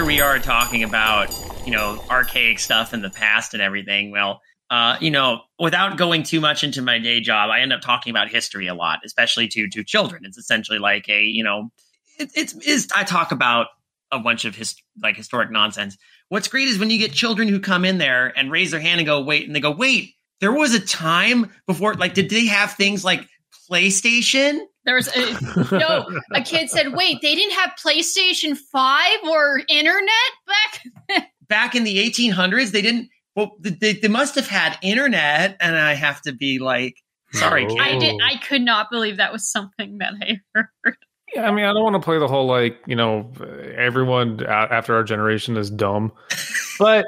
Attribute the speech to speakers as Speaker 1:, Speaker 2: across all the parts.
Speaker 1: here we are talking about, you know, archaic stuff in the past and everything. Well, uh, you know, without going too much into my day job, I end up talking about history a lot, especially to to children. It's essentially like a, you know, it, it's is I talk about a bunch of his like historic nonsense. What's great is when you get children who come in there and raise their hand and go, wait, and they go, wait, there was a time before, like, did they have things like PlayStation?
Speaker 2: There was a, no. A kid said, "Wait, they didn't have PlayStation Five or internet back."
Speaker 1: Back in the 1800s, they didn't. Well, they, they must have had internet, and I have to be like, sorry,
Speaker 3: No.
Speaker 1: kid.
Speaker 2: I did. I could not believe that was something that I heard.
Speaker 3: Yeah, I mean, I don't want to play the whole like you know everyone after our generation is dumb, but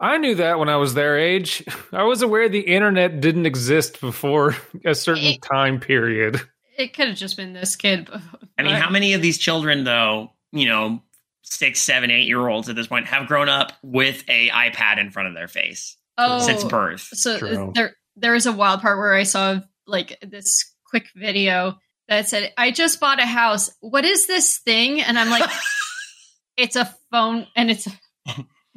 Speaker 3: I knew that when I was their age. I was aware the internet didn't exist before a certain
Speaker 2: It-
Speaker 3: time period.
Speaker 2: It could have just been this kid. but-
Speaker 1: I mean, how many of these children, though, you know, six, seven, eight year olds at this point, have grown up with a iPad in front of their face
Speaker 2: Oh,
Speaker 1: since birth?
Speaker 2: so
Speaker 3: True.
Speaker 2: there there is a wild part where I saw like this quick video that said, "I just bought a house. What is this thing?" And I'm like, "It's a phone, and it's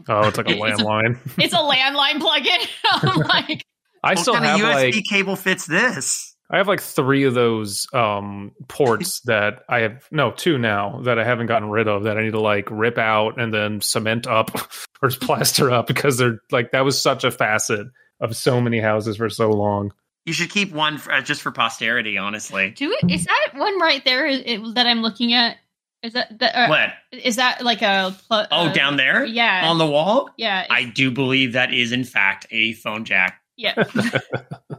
Speaker 3: Oh, it's like a
Speaker 2: It's a-
Speaker 3: landline.
Speaker 2: it's a landline plug-in." I'm like,
Speaker 3: I
Speaker 1: What
Speaker 3: still
Speaker 1: kind of
Speaker 3: have
Speaker 1: USB
Speaker 3: like
Speaker 1: cable fits this?
Speaker 3: I have like three of those um ports that I have no two now that I haven't gotten rid of that I need to like rip out and then cement up or plaster up because they're like that was such a facet of so many houses for so long.
Speaker 1: You should keep one for, uh, just for posterity, honestly.
Speaker 2: "Do it? Is that one right there it, that I'm looking at? Is that that uh,
Speaker 1: What?
Speaker 2: is that like a pl-
Speaker 1: Oh,
Speaker 2: uh,
Speaker 1: down there?
Speaker 2: Yeah,
Speaker 1: On the wall?
Speaker 2: yeah,
Speaker 1: I do believe that is, in fact, a phone jack.
Speaker 2: yeah.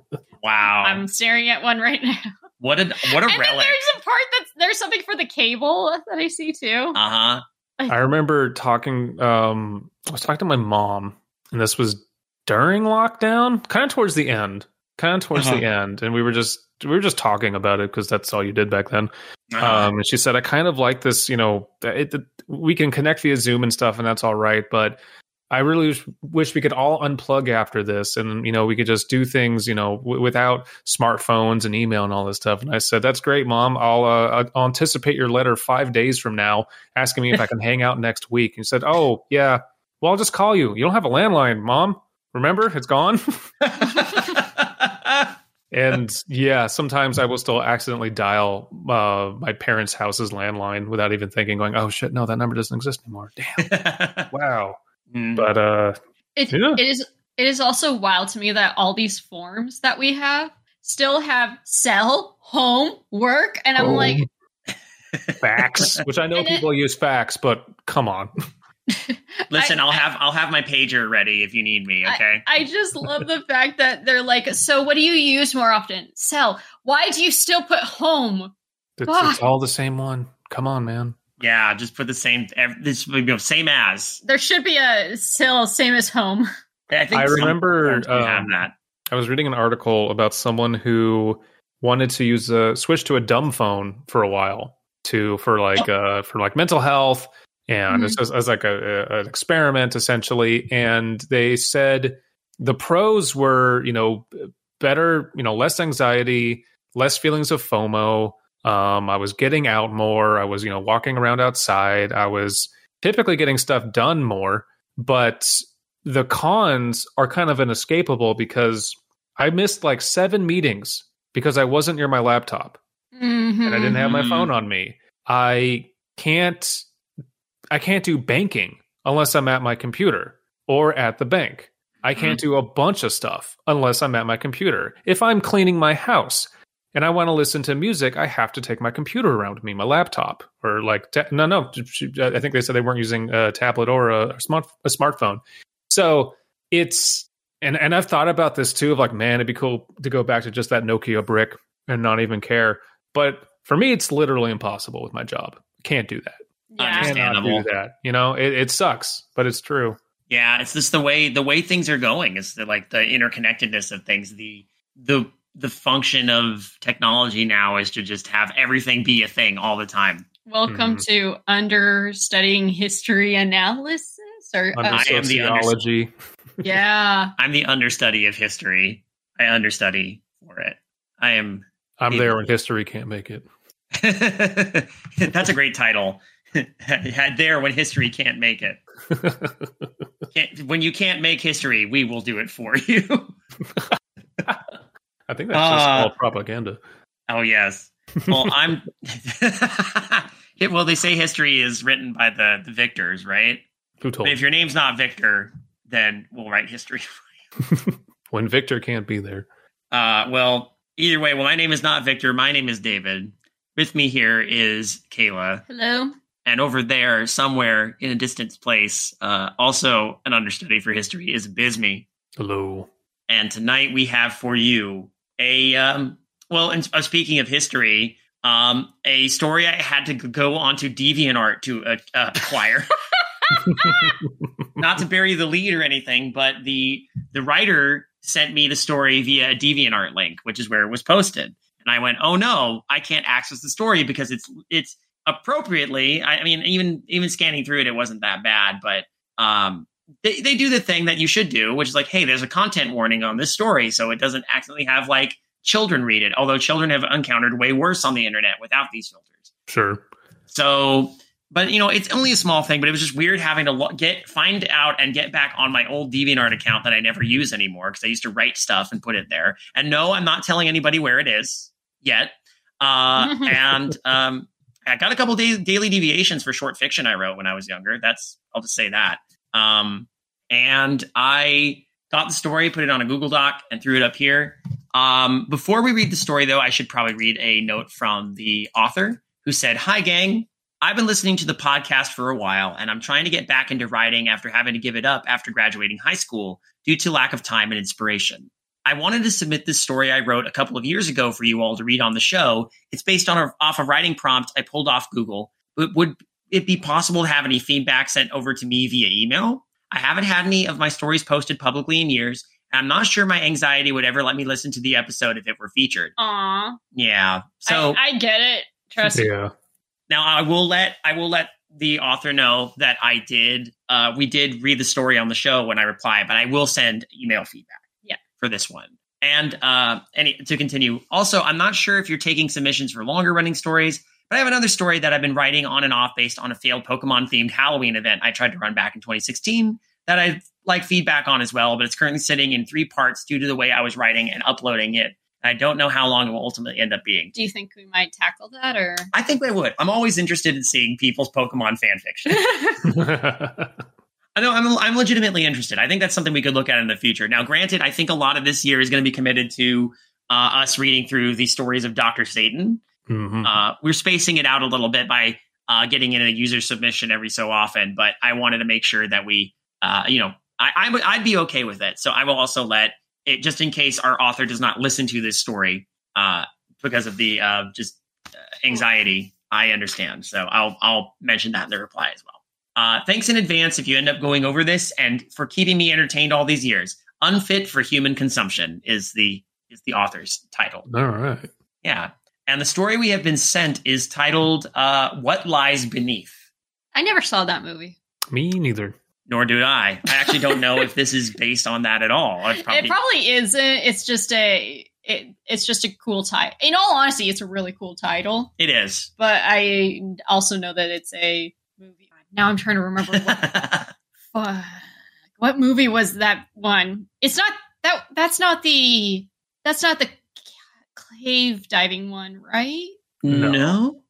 Speaker 1: Wow.
Speaker 2: I'm staring at one right now.
Speaker 1: what a what a
Speaker 2: and then
Speaker 1: relic.
Speaker 2: there's a part that's there's something for the cable that I see too.
Speaker 1: Uh huh.
Speaker 3: I remember talking um I was talking to my mom and this was during lockdown, kind of towards the end. Kind of towards
Speaker 1: Uh-huh.
Speaker 3: the end and we were just we were just talking about it because that's all you did back then.
Speaker 1: Uh-huh.
Speaker 3: Um, and she said, I kind of like this, you know, it, it, we can connect via Zoom and stuff, and that's all right. But I really wish- we could all unplug after this, and you know, we could just do things, you know, w- without smartphones and email and all this stuff. And I said, That's great, Mom. I'll, uh, I'll anticipate your letter five days from now, asking me if I can hang out next week. And she said, Oh yeah, well, I'll just call you. You don't have a landline, Mom. Remember, it's gone. And yeah, sometimes I will still accidentally dial uh, my parents' house's landline without even thinking, going, "Oh shit, no, that number doesn't exist anymore." Damn, wow.
Speaker 1: Mm.
Speaker 3: But uh,
Speaker 2: It,
Speaker 3: Yeah.
Speaker 2: it is it is also wild to me that all these forms that we have still have cell, home, work, and I'm
Speaker 3: Home.
Speaker 2: like,
Speaker 3: fax, which I know
Speaker 2: And it-
Speaker 3: people use fax, but come on,
Speaker 1: Listen,
Speaker 2: I-
Speaker 1: I, will have I'll have my pager ready if you need me. Okay.
Speaker 2: I just love the fact that they're like, so what do you use more often? Cell. Why do you still put home?
Speaker 3: it's, it's all the same one. Come on, man.
Speaker 1: Yeah, just put the same. ev- This you know, same as.
Speaker 2: There should be a still same as home.
Speaker 1: I, think
Speaker 3: I remember,
Speaker 1: forms have
Speaker 3: um,
Speaker 1: that.
Speaker 3: I was reading an article about someone who wanted to use a switch to a dumb phone for a while to for like uh for like mental health and
Speaker 2: Mhm.
Speaker 3: it's as, as like a, a- an experiment essentially and they said the pros were you know better you know less anxiety less feelings of fomo um i was getting out more i was you know walking around outside i was typically getting stuff done more but the cons are kind of inescapable because I missed like seven meetings because I wasn't near my laptop
Speaker 2: Mhm.
Speaker 3: and I didn't have my
Speaker 1: Mhm.
Speaker 3: phone on me. I can't I can't do banking unless I'm at my computer or at the bank. I can't do a bunch of stuff unless I'm at my computer. If I'm cleaning my house and I want to listen to music, I have to take my computer around with me, my laptop, or like ta- no, no. I think they said they weren't using a tablet or a smart a smartphone. So it's and and I've thought about this too of like, man, it'd be cool to go back to just that Nokia brick and not even care. But for me, it's literally impossible with my job. Can't do that.
Speaker 2: Yeah.
Speaker 1: Understand.
Speaker 3: Cannot do that. You know, it, it sucks, but it's true.
Speaker 1: Yeah, it's just the way the way things are going. Is the, like the interconnectedness of things. The the the function of technology now is to just have everything be a thing all the time.
Speaker 2: Welcome
Speaker 3: Mhm.
Speaker 2: to understudying history analysis or
Speaker 3: Under
Speaker 2: uh,
Speaker 1: I am the under-
Speaker 3: sociology.
Speaker 2: yeah.
Speaker 1: I'm the understudy of history. I understudy for it. I am.
Speaker 3: I'm there when history can't make it.
Speaker 1: That's a great title. Had there when history can't make it. Can't, when you can't make history, we will do it for you.
Speaker 3: I think that's just
Speaker 1: Uh,
Speaker 3: all propaganda.
Speaker 1: oh yes. Well, I'm. Well, they say history is written by the the victors, right?
Speaker 3: Who told
Speaker 1: But if your name's not Victor, then we'll write history.
Speaker 3: When Victor can't be there.
Speaker 1: Uh, well, either way, well, my name is not Victor. My name is David. With me here is Kaela.
Speaker 2: Hello.
Speaker 1: And over there, somewhere in a distant place, uh, also an understudy for history is Abysmii.
Speaker 3: Hello.
Speaker 1: And tonight we have for you a, um, well, uh, speaking of history, um, a story I had to go onto DeviantArt to uh, uh, acquire. Not to bury the lead or anything, but the the writer sent me the story via a DeviantArt link, which is where it was posted. And I went, "Oh no, I can't access the story because it's it's appropriately. I, I mean, even even scanning through it, it wasn't that bad, but um, they they do the thing that you should do, which is like, hey, there's a content warning on this story, so it doesn't accidentally have like children read it. Although children have encountered way worse on the internet without these filters.
Speaker 3: Sure.
Speaker 1: So, but you know, it's only a small thing, but it was just weird having to lo- get find out and get back on my old DeviantArt account that I never use anymore because I used to write stuff and put it there. And no, I'm not telling anybody where it is yet. Uh, and um, I got a couple days daily deviations for short fiction I wrote when I was younger. That's I'll just say that. Um, and I got the story, put it on a Google Doc, and threw it up here. Um, before we read the story, though, I should probably read a note from the author who said, Hi, gang. I've been listening to the podcast for a while, and I'm trying to get back into writing after having to give it up after graduating high school due to lack of time and inspiration. I wanted to submit this story I wrote a couple of years ago for you all to read on the show. It's based on a, off a writing prompt I pulled off Google. But would it be possible to have any feedback sent over to me via email? I haven't had any of my stories posted publicly in years, and I'm not sure my anxiety would ever let me listen to the episode if it were featured.
Speaker 2: Aw.
Speaker 1: Yeah. So
Speaker 2: I, I get it. Trust me.
Speaker 3: Yeah.
Speaker 1: now I will let I will let the author know that I did uh we did read the story on the show when I reply, but I will send email feedback.
Speaker 2: Yeah.
Speaker 1: For this one. And uh any to continue. Also, I'm not sure if you're taking submissions for longer running stories, but I have another story that I've been writing on and off based on a failed Pokemon themed Halloween event I tried to run back in 2016 that I'd like feedback on as well, but it's currently sitting in three parts due to the way I was writing and uploading it. I don't know how long it will ultimately end up being.
Speaker 2: Do you think we might tackle that or?
Speaker 1: I think we would. I'm always interested in seeing people's Pokemon fan fiction. I know I'm I'm legitimately interested. I think that's something we could look at in the future. Now, granted, I think a lot of this year is going to be committed to uh, us reading through the stories of Doctor Satan.
Speaker 3: Mhm.
Speaker 1: Uh, we're spacing it out a little bit by uh, getting in a user submission every so often, but I wanted to make sure that we, uh, you know, I, I would I'd be okay with it. So I will also let it just in case our author does not listen to this story uh, because of the uh, just uh, anxiety. I understand, so I'll I'll mention that in the reply as well. Uh, thanks in advance if you end up going over this and for keeping me entertained all these years. Unfit for human consumption is the is the author's title.
Speaker 3: All right.
Speaker 1: Yeah. And the story we have been sent is titled uh, What Lies Beneath.
Speaker 2: I never saw that movie.
Speaker 3: Me neither.
Speaker 1: Nor do I. I actually don't know if this is based on that at all. Probably,
Speaker 2: It probably isn't. It's just a. It, it's just a cool title. In all honesty, it's a really cool title.
Speaker 1: it is.
Speaker 2: But I also know that it's a movie. Now I'm trying to remember what fuck, what movie was that one. It's not that. That's not the. That's not the cave diving one, right?
Speaker 1: no.
Speaker 3: No.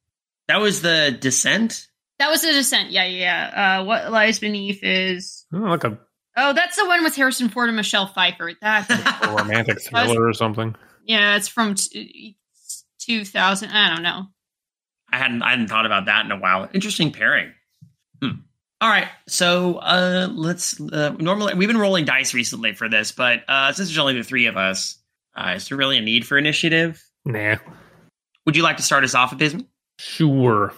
Speaker 1: That was the Descent?
Speaker 2: That was the descent. Yeah, yeah. yeah. Uh, what lies beneath is.
Speaker 3: Oh, like a,
Speaker 2: Oh, that's the one with Harrison Ford and Michelle Pfeiffer. That's
Speaker 3: a romantic thriller or something.
Speaker 2: yeah. It's from t- 2000. I don't know.
Speaker 1: I hadn't I hadn't thought about that in a while. Interesting pairing. Hmm. All right, so uh, let's. Uh, normally, we've been rolling dice recently for this, but uh, since there's only the three of us, uh, is there really a need for initiative?
Speaker 3: Nah.
Speaker 1: Would you like to start us off, Abysmii?
Speaker 3: Sure.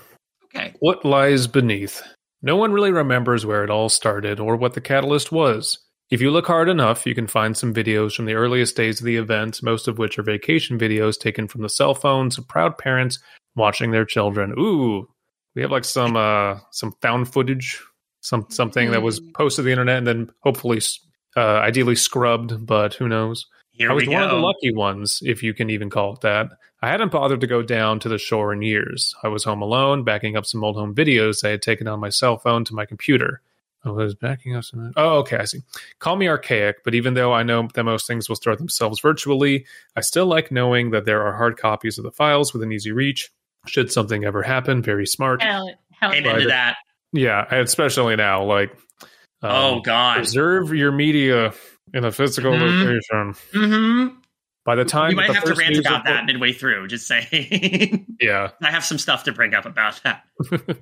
Speaker 1: Okay.
Speaker 3: What lies beneath? No one really remembers where it all started or what the catalyst was. If you look hard enough, you can find some videos from the earliest days of the event, most of which are vacation videos taken from the cell phones of proud parents watching their children. Ooh, we have like some uh some found footage, some something that was
Speaker 2: Mm.
Speaker 3: posted to the internet and then hopefully uh ideally scrubbed, but who knows.
Speaker 1: Here
Speaker 3: I was
Speaker 1: we
Speaker 3: one of the lucky ones, if you can even call it that. I hadn't bothered to go down to the shore in years. I was home alone, backing up some old home videos I had taken on my cell phone to my computer. I was backing up some. Oh, okay, I see. Call me archaic, but even though I know that most things will store themselves virtually, I still like knowing that there are hard copies of the files within easy reach. Should something ever happen, very smart.
Speaker 2: Hell, hell
Speaker 1: Amen to that.
Speaker 3: Yeah, especially now, like. um,
Speaker 1: oh God.
Speaker 3: preserve your media in a physical
Speaker 1: Mhm.
Speaker 3: location.
Speaker 1: Mm-hmm.
Speaker 3: By the time
Speaker 1: You might have to rant about that midway through. Just saying.
Speaker 3: Yeah.
Speaker 1: I have some stuff to bring up about that.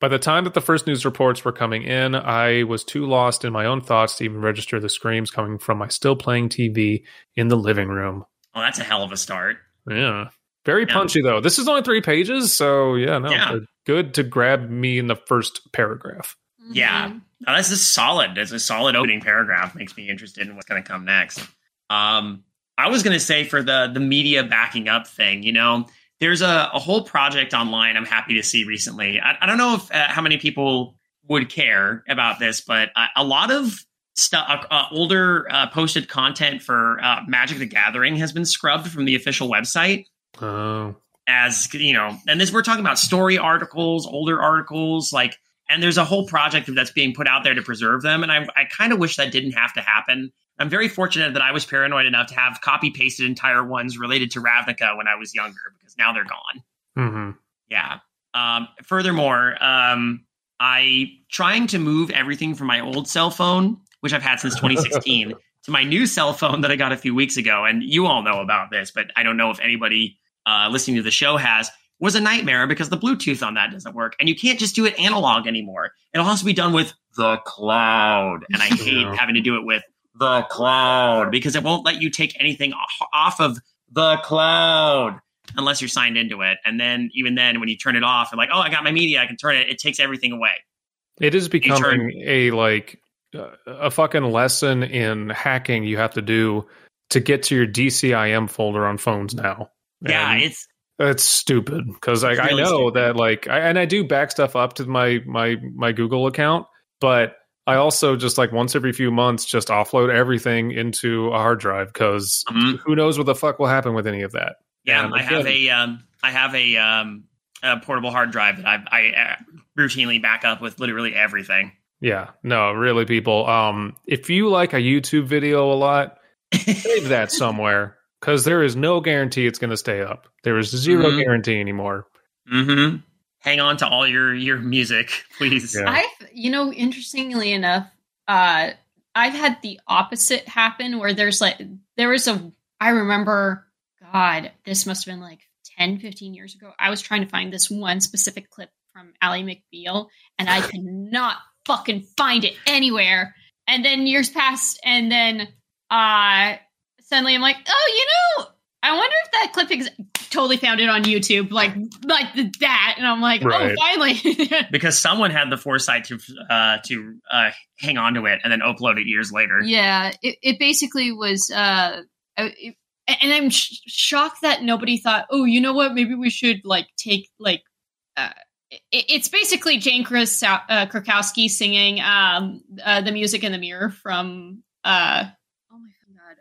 Speaker 3: By the time that the first news reports were coming in, I was too lost in my own thoughts to even register the screams coming from my still playing TV in the living room.
Speaker 1: Oh, that's a hell of a start.
Speaker 3: Yeah. Very
Speaker 1: Yeah.
Speaker 3: punchy, though. This is only three pages, so yeah, no.
Speaker 1: Yeah.
Speaker 3: Good to grab me in the first paragraph.
Speaker 1: Yeah.
Speaker 2: Mhm.
Speaker 1: Oh, that's just solid. It's a solid opening paragraph. Makes me interested in what's going to come next. Um, I was going to say for the the media backing up thing, you know, there's a, a whole project online. I'm happy to see recently. I, I don't know if uh, how many people would care about this, but a, a lot of stuff, uh, uh, older uh, posted content for uh, Magic the Gathering has been scrubbed from the official website
Speaker 3: Oh.
Speaker 1: as you know and this we're talking about story articles older articles like and there's a whole project that's being put out there to preserve them. And i, I kind of wish that didn't have to happen. I'm very fortunate that i was paranoid enough to have copy pasted entire ones related to ravnica when i was younger because now they're gone.
Speaker 3: Hmm
Speaker 1: yeah. Um, furthermore um, i trying to move everything from my old cell phone which i've had since 2016 to my new cell phone that i got a few weeks ago. And you all know about this but i don't know if anybody uh, listening to the show has was a nightmare because the bluetooth on that doesn't work and you can't just do it analog anymore it'll have to be done with the cloud and i hate
Speaker 3: Yeah.
Speaker 1: having to do it with the cloud because it won't let you take anything off- of the cloud unless you're signed into it. And then even then, when you turn it off, and like, oh, I got my media, I can turn it. It takes everything away.
Speaker 3: It is
Speaker 1: turn-
Speaker 3: becoming a like uh, a fucking lesson in hacking you have to do to get to your DCIM folder on phones now.
Speaker 1: yeah,
Speaker 3: And
Speaker 1: it's
Speaker 3: it's stupid because like
Speaker 1: really
Speaker 3: I know
Speaker 1: stupid.
Speaker 3: that like I, and I do back stuff up to my my my Google account, but I also just like once every few months just offload everything into a hard drive because
Speaker 1: Mhm.
Speaker 3: who knows what the fuck will happen with any of that.
Speaker 1: yeah. I have a um, I have a um, a portable hard drive that I I uh, routinely back up with literally everything.
Speaker 3: Yeah, no, really, people. Um, if you like a YouTube video a lot, save that somewhere because there is no guarantee it's going to stay up. There is 0
Speaker 1: Mhm.
Speaker 3: guarantee anymore.
Speaker 1: hmm Hang on to all your your music, please.
Speaker 3: Yeah.
Speaker 2: I've, you know, interestingly enough, uh, I've had the opposite happen where there's like, there was a, I remember, God, this must have been like 10, 15 years ago. I was trying to find this one specific clip from Ally McBeal and I could not fucking find it anywhere. And then years passed and then, uh, suddenly I'm like, oh, you know, I wonder if that clip ex- totally found it on YouTube, like, like that. And I'm like,
Speaker 3: Right.
Speaker 2: oh, finally.
Speaker 1: Because someone had the foresight to uh, to uh, hang on to it and then upload it years later.
Speaker 2: Yeah, it, it basically was. Uh, it, and I'm sh- shocked that nobody thought, oh, you know what? Maybe we should like take like. Uh, it, it's basically Jane Kras- uh, Krakowski singing um, uh, the music in the mirror from. Uh, oh my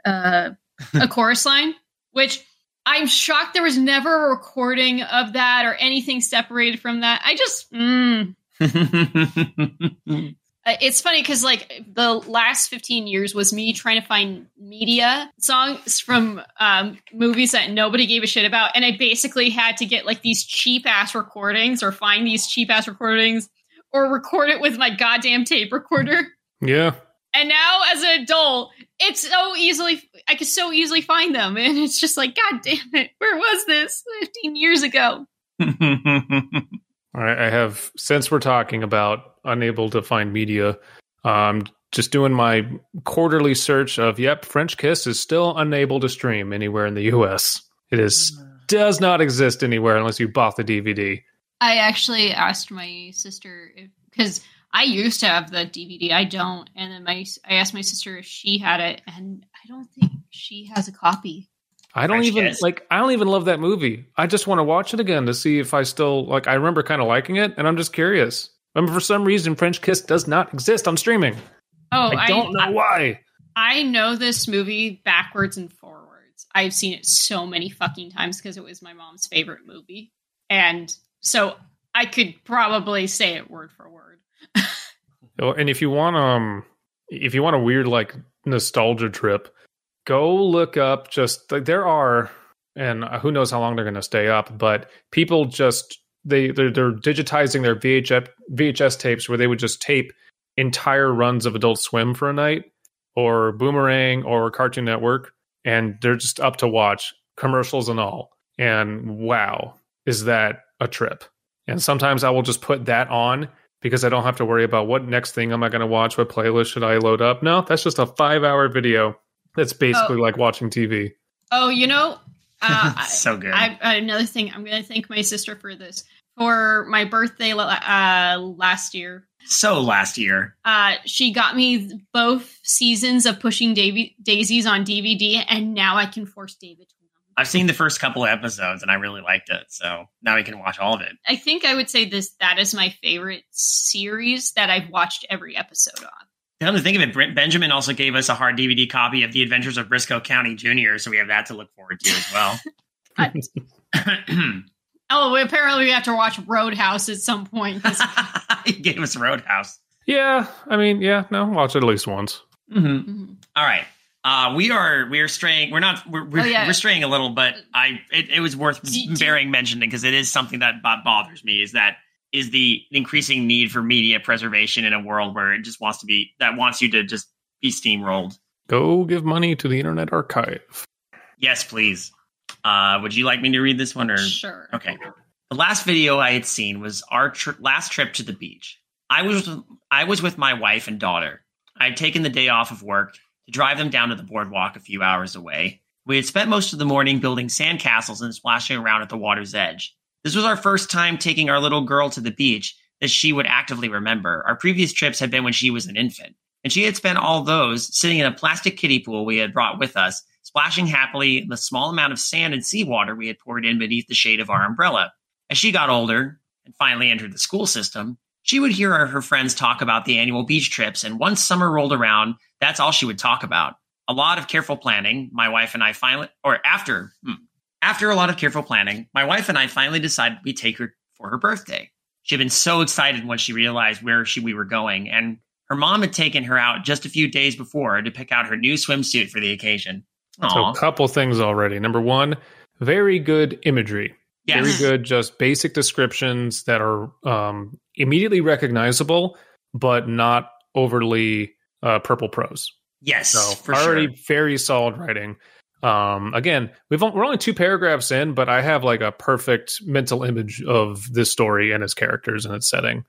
Speaker 2: god! Uh, a chorus line, which I'm shocked there was never a recording of that or anything separated from that. I just. Mm, uh, it's funny because like the last 15 years was me trying to find media songs from um, movies that nobody gave a shit about and i basically had to get like these cheap ass recordings or find these cheap ass recordings or record it with my goddamn tape recorder
Speaker 3: Yeah,
Speaker 2: and now as an adult it's so easily i could so easily find them and it's just like god damn it where was this 15 years ago
Speaker 3: All right, I have since we're talking about unable to find media. Um, just doing my quarterly search of yep, French Kiss is still unable to stream anywhere in the U.S. It is does not exist anywhere unless you bought the DVD.
Speaker 2: I actually asked my sister if because I used to have the DVD. I don't, and then my I asked my sister if she had it, and I don't think she has a copy.
Speaker 3: I don't
Speaker 1: French
Speaker 3: even
Speaker 1: Kiss?
Speaker 3: like. I don't even love that movie. I just want to watch it again to see if I still like. I remember kind of liking it, and I'm just curious. I mean, for some reason, French Kiss does not exist on streaming.
Speaker 2: Oh,
Speaker 3: I don't know why.
Speaker 2: I, I know this movie backwards and forwards. I've seen it so many fucking times because it was my mom's favorite movie. And so I could probably say it word for word.
Speaker 3: And if you want um if you want a weird like nostalgia trip, go look up just like there are and who knows how long they're going to stay up, but people just they they're, they're digitizing their VHS VHS tapes where they would just tape entire runs of Adult Swim for a night or Boomerang or Cartoon Network and they're just up to watch commercials and all. And wow, is that a trip? And sometimes I will just put that on because I don't have to worry about what next thing am I going to watch, what playlist should I load up. No, that's just a five hour video. That's basically
Speaker 2: Oh.
Speaker 3: like watching TV.
Speaker 2: Oh, you know, uh,
Speaker 1: so good.
Speaker 2: I, I, another thing, I'm going to thank my sister for this. For my birthday uh, last year,
Speaker 1: so last year.
Speaker 2: uh, she got me both seasons of Pushing Davy- Daisies on DVD, and now I can force David to them.
Speaker 1: I've seen the first couple of episodes and I really liked it. So now we can watch all of it.
Speaker 2: I think I would say this that is my favorite series that I've watched every episode on.
Speaker 1: Come to think of it, Brent Benjamin also gave us a hard DVD copy of The Adventures of Brisco County Jr., so we have that to look forward to as well.
Speaker 2: Oh, apparently we have to watch Roadhouse at some point.
Speaker 1: he gave us Roadhouse.
Speaker 3: Yeah, I mean, yeah, no, watch it at least once.
Speaker 1: Mm-hmm.
Speaker 2: Mhm.
Speaker 1: All right. Uh, we are we are straying. We're not. We're, we're,
Speaker 2: Oh, yeah.
Speaker 1: we're straying a little, but I it, it was worth
Speaker 2: Do- do-
Speaker 1: bearing mentioning because it is something that bo- bothers me. Is that is the increasing need for media preservation in a world where it just wants to be that wants you to just be steamrolled.
Speaker 3: Go give money to the Internet Archive.
Speaker 1: Yes, please. Uh, would you like me to read this one or
Speaker 2: Sure.
Speaker 1: Okay. The last video I had seen was our tri- last trip to the beach. I was I was with my wife and daughter. I had taken the day off of work to drive them down to the boardwalk a few hours away. We had spent most of the morning building sandcastles and splashing around at the water's edge. This was our first time taking our little girl to the beach that she would actively remember. Our previous trips had been when she was an infant, and she had spent all those sitting in a plastic kiddie pool we had brought with us, splashing happily in the small amount of sand and seawater we had poured in beneath the shade of our umbrella. As she got older and finally entered the school system, she would hear her, her friends talk about the annual beach trips, and once summer rolled around, that's all she would talk about. A lot of careful planning, my wife and I finally, or after, hmm, after a lot of careful planning, my wife and I finally decided we'd take her for her birthday. She had been so excited when she realized where she we were going, and her mom had taken her out just a few days before to pick out her new swimsuit for the occasion.
Speaker 3: So, a couple things already. Number one, very good imagery.
Speaker 1: yes.
Speaker 3: Very good, just basic descriptions that are um, immediately recognizable, but not overly uh, purple prose.
Speaker 1: Yes,
Speaker 3: So
Speaker 1: for
Speaker 3: already
Speaker 1: sure.
Speaker 3: very solid writing. Um, again, we've we're only two paragraphs in, but I have like a perfect mental image of this story and its characters and its setting.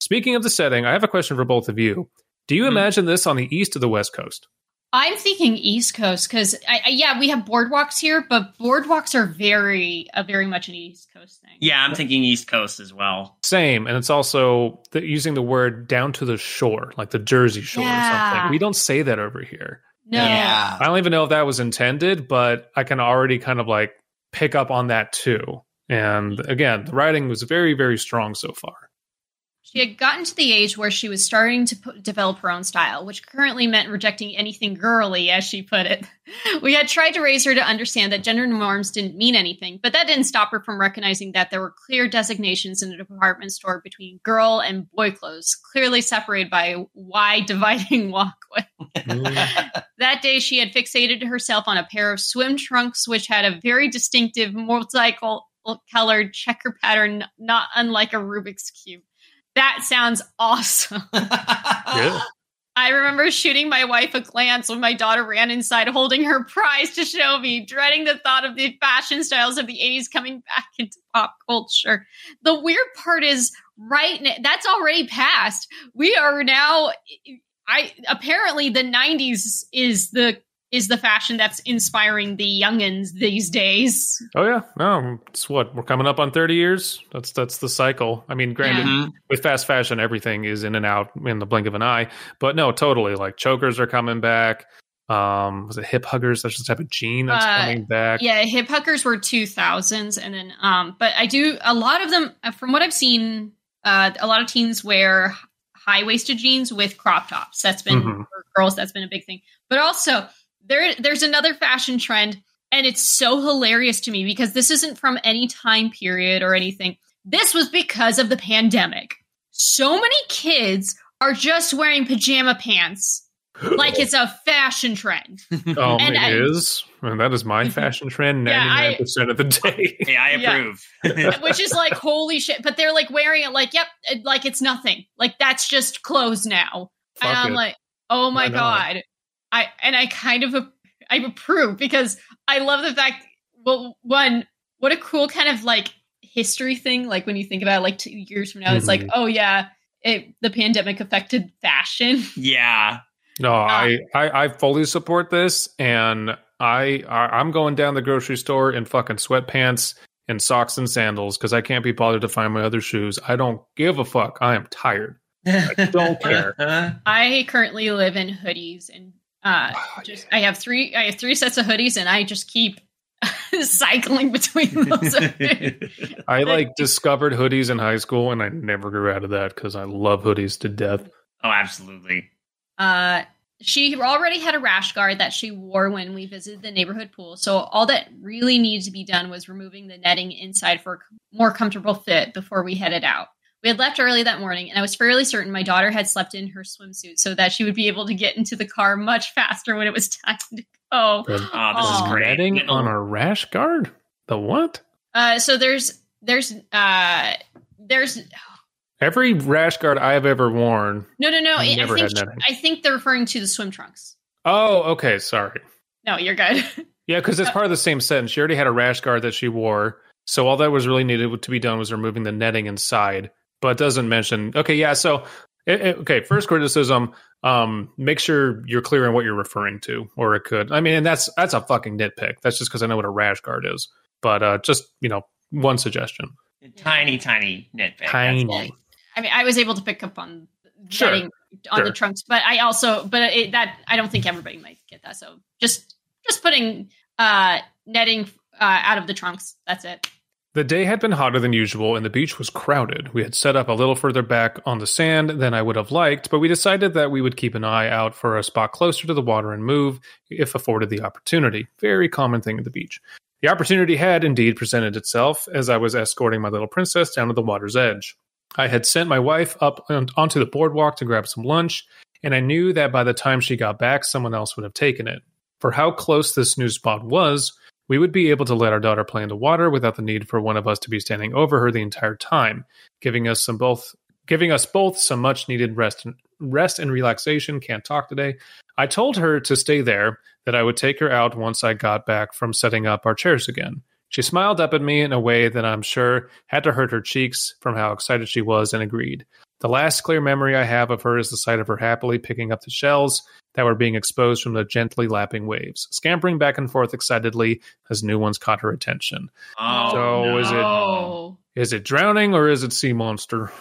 Speaker 3: Speaking of the setting, I have a question for both of you. Do you
Speaker 1: Hmm.
Speaker 3: imagine this on the east or the west coast?
Speaker 2: I'm thinking East Coast because, I, I, yeah, we have boardwalks here, but boardwalks are very, uh, very much an East Coast thing.
Speaker 1: Yeah, I'm thinking East Coast as well.
Speaker 3: Same, and it's also the, using the word down to the shore, like the Jersey Shore or something. We don't say that over here.
Speaker 2: No.
Speaker 1: Yeah.
Speaker 3: I don't even know if that was intended, but I can already kind of like pick up on that too. And again, the writing was very, very strong so far.
Speaker 2: She had gotten to the age where she was starting to put, develop her own style, which currently meant rejecting anything girly, as she put it. We had tried to raise her to understand that gender norms didn't mean anything, but that didn't stop her from recognizing that there were clear designations in a department store between girl and boy clothes, clearly separated by a wide dividing walkway. That day, she had fixated herself on a pair of swim trunks, which had a very distinctive multicolored checker pattern, not unlike a Rubik's Cube. That sounds awesome.
Speaker 3: Yeah.
Speaker 2: I remember shooting my wife a glance when my daughter ran inside holding her prize to show me, dreading the thought of the fashion styles of the 80s coming back into pop culture. The weird part is right now, that's already passed. We are now I apparently the 90s is the is the fashion that's inspiring the youngins these days.
Speaker 3: Oh yeah, no, it's what we're coming up on thirty years. That's that's the cycle. I mean, granted,
Speaker 1: Mhm.
Speaker 3: with fast fashion, everything is in and out in the blink of an eye. But no, totally. Like chokers are coming back. Um, was it hip huggers? That's just a type of jean that's
Speaker 2: Uh,
Speaker 3: coming back.
Speaker 2: Yeah, hip huggers were 2000s and then um but I do a lot of them uh, from what I've seen uh a lot of teens wear high-waisted jeans with crop tops. That's been
Speaker 3: Mhm.
Speaker 2: for girls that's been a big thing. But also there there's another fashion trend and it's so hilarious to me because this isn't from any time period or anything. This was because of the pandemic. So many kids are just wearing pajama pants like it's a fashion trend.
Speaker 3: Um,
Speaker 2: And
Speaker 3: it
Speaker 2: I-
Speaker 3: is, and that is my fashion trend
Speaker 2: Yeah, I-
Speaker 3: 99% of the day.
Speaker 1: Hey, I
Speaker 2: Yeah.
Speaker 1: approve.
Speaker 2: Which is like holy shit, but they're like wearing it like yep, it- like it's nothing. Like that's just clothes now.
Speaker 3: Fuck
Speaker 2: and I'm
Speaker 3: it.
Speaker 2: like, "Oh my god." I and I kind of I approve because I love the fact well one what a cool kind of like history thing like when you think about it, like 2 years from now it's like,
Speaker 3: Mhm.
Speaker 2: "Oh yeah, it, the pandemic affected fashion."
Speaker 1: yeah.
Speaker 3: No, I, I I fully support this, and I, I I'm going down the grocery store in fucking sweatpants and socks and sandals because I can't be bothered to find my other shoes. I don't give a fuck. I am tired. I don't care.
Speaker 2: I currently live in hoodies and uh
Speaker 3: Ah,
Speaker 2: just I have three I have three sets of hoodies and I just keep cycling between those.
Speaker 3: I like discovered hoodies in high school, and I never grew out of that because I love hoodies to death.
Speaker 1: oh, absolutely.
Speaker 2: uh she already had a rash guard that she wore when we visited the neighborhood pool. So all that really needed to be done was removing the netting inside for a more comfortable fit before we headed out. We had left early that morning, and I was fairly certain my daughter had slept in her swimsuit so that she would be able to get into the car much faster when it was time to go.
Speaker 3: But
Speaker 1: Oh, this
Speaker 2: Aw.
Speaker 1: is great.
Speaker 3: netting on a rash guard? The what?
Speaker 2: Uh, so there's there's uh there's
Speaker 3: Every rash guard I have ever worn.
Speaker 2: no no no.
Speaker 3: I
Speaker 2: I, I think
Speaker 3: had netting.
Speaker 2: I think they're referring to the swim trunks.
Speaker 3: Oh, okay. Sorry.
Speaker 2: No, you're good.
Speaker 3: Yeah, because it's part of the same sentence. She already had a rash guard that she wore, so all that was really needed to be done was removing the netting inside. But doesn't mention. Okay, yeah. So, it, it- okay. First criticism: um, make sure you're clear on what you're referring to, or it could. I mean, and that's that's a fucking nitpick. That's just because I know what a rash guard is. But uh, just you know, one suggestion.
Speaker 1: Tiny, tiny nitpick. That's
Speaker 3: Tiny.
Speaker 2: I mean, I was able to pick up on
Speaker 3: Sure,
Speaker 2: getting on
Speaker 3: sure.
Speaker 2: the trunks, but I also, but it, that I don't think everybody might get that. So just just putting uh netting uh, out of the trunks. That's it.
Speaker 3: The day had been hotter than usual and the beach was crowded. We had set up a little further back on the sand than I would have liked, but we decided that we would keep an eye out for a spot closer to the water and move if afforded the opportunity. Very common thing at the beach. The opportunity had indeed presented itself as I was escorting my little princess down to the water's edge. I had sent my wife up on- onto the boardwalk to grab some lunch, and I knew that by the time she got back, someone else would have taken it. For how close this new spot was, we would be able to let our daughter play in the water without the need for one of us to be standing over her the entire time, giving us some both giving us both some much needed rest and rest and relaxation. Can't talk today. I told her to stay there, that I would take her out once I got back from setting up our chairs again. She smiled up at me in a way that I'm sure had to hurt her cheeks from how excited she was and agreed. The last clear memory I have of her is the sight of her happily picking up the shells that were being exposed from the gently lapping waves, scampering back and forth excitedly as new ones caught her attention.
Speaker 1: Oh,
Speaker 3: So
Speaker 1: no.
Speaker 3: is it-
Speaker 2: Oh,
Speaker 3: it drowning or is it sea monster?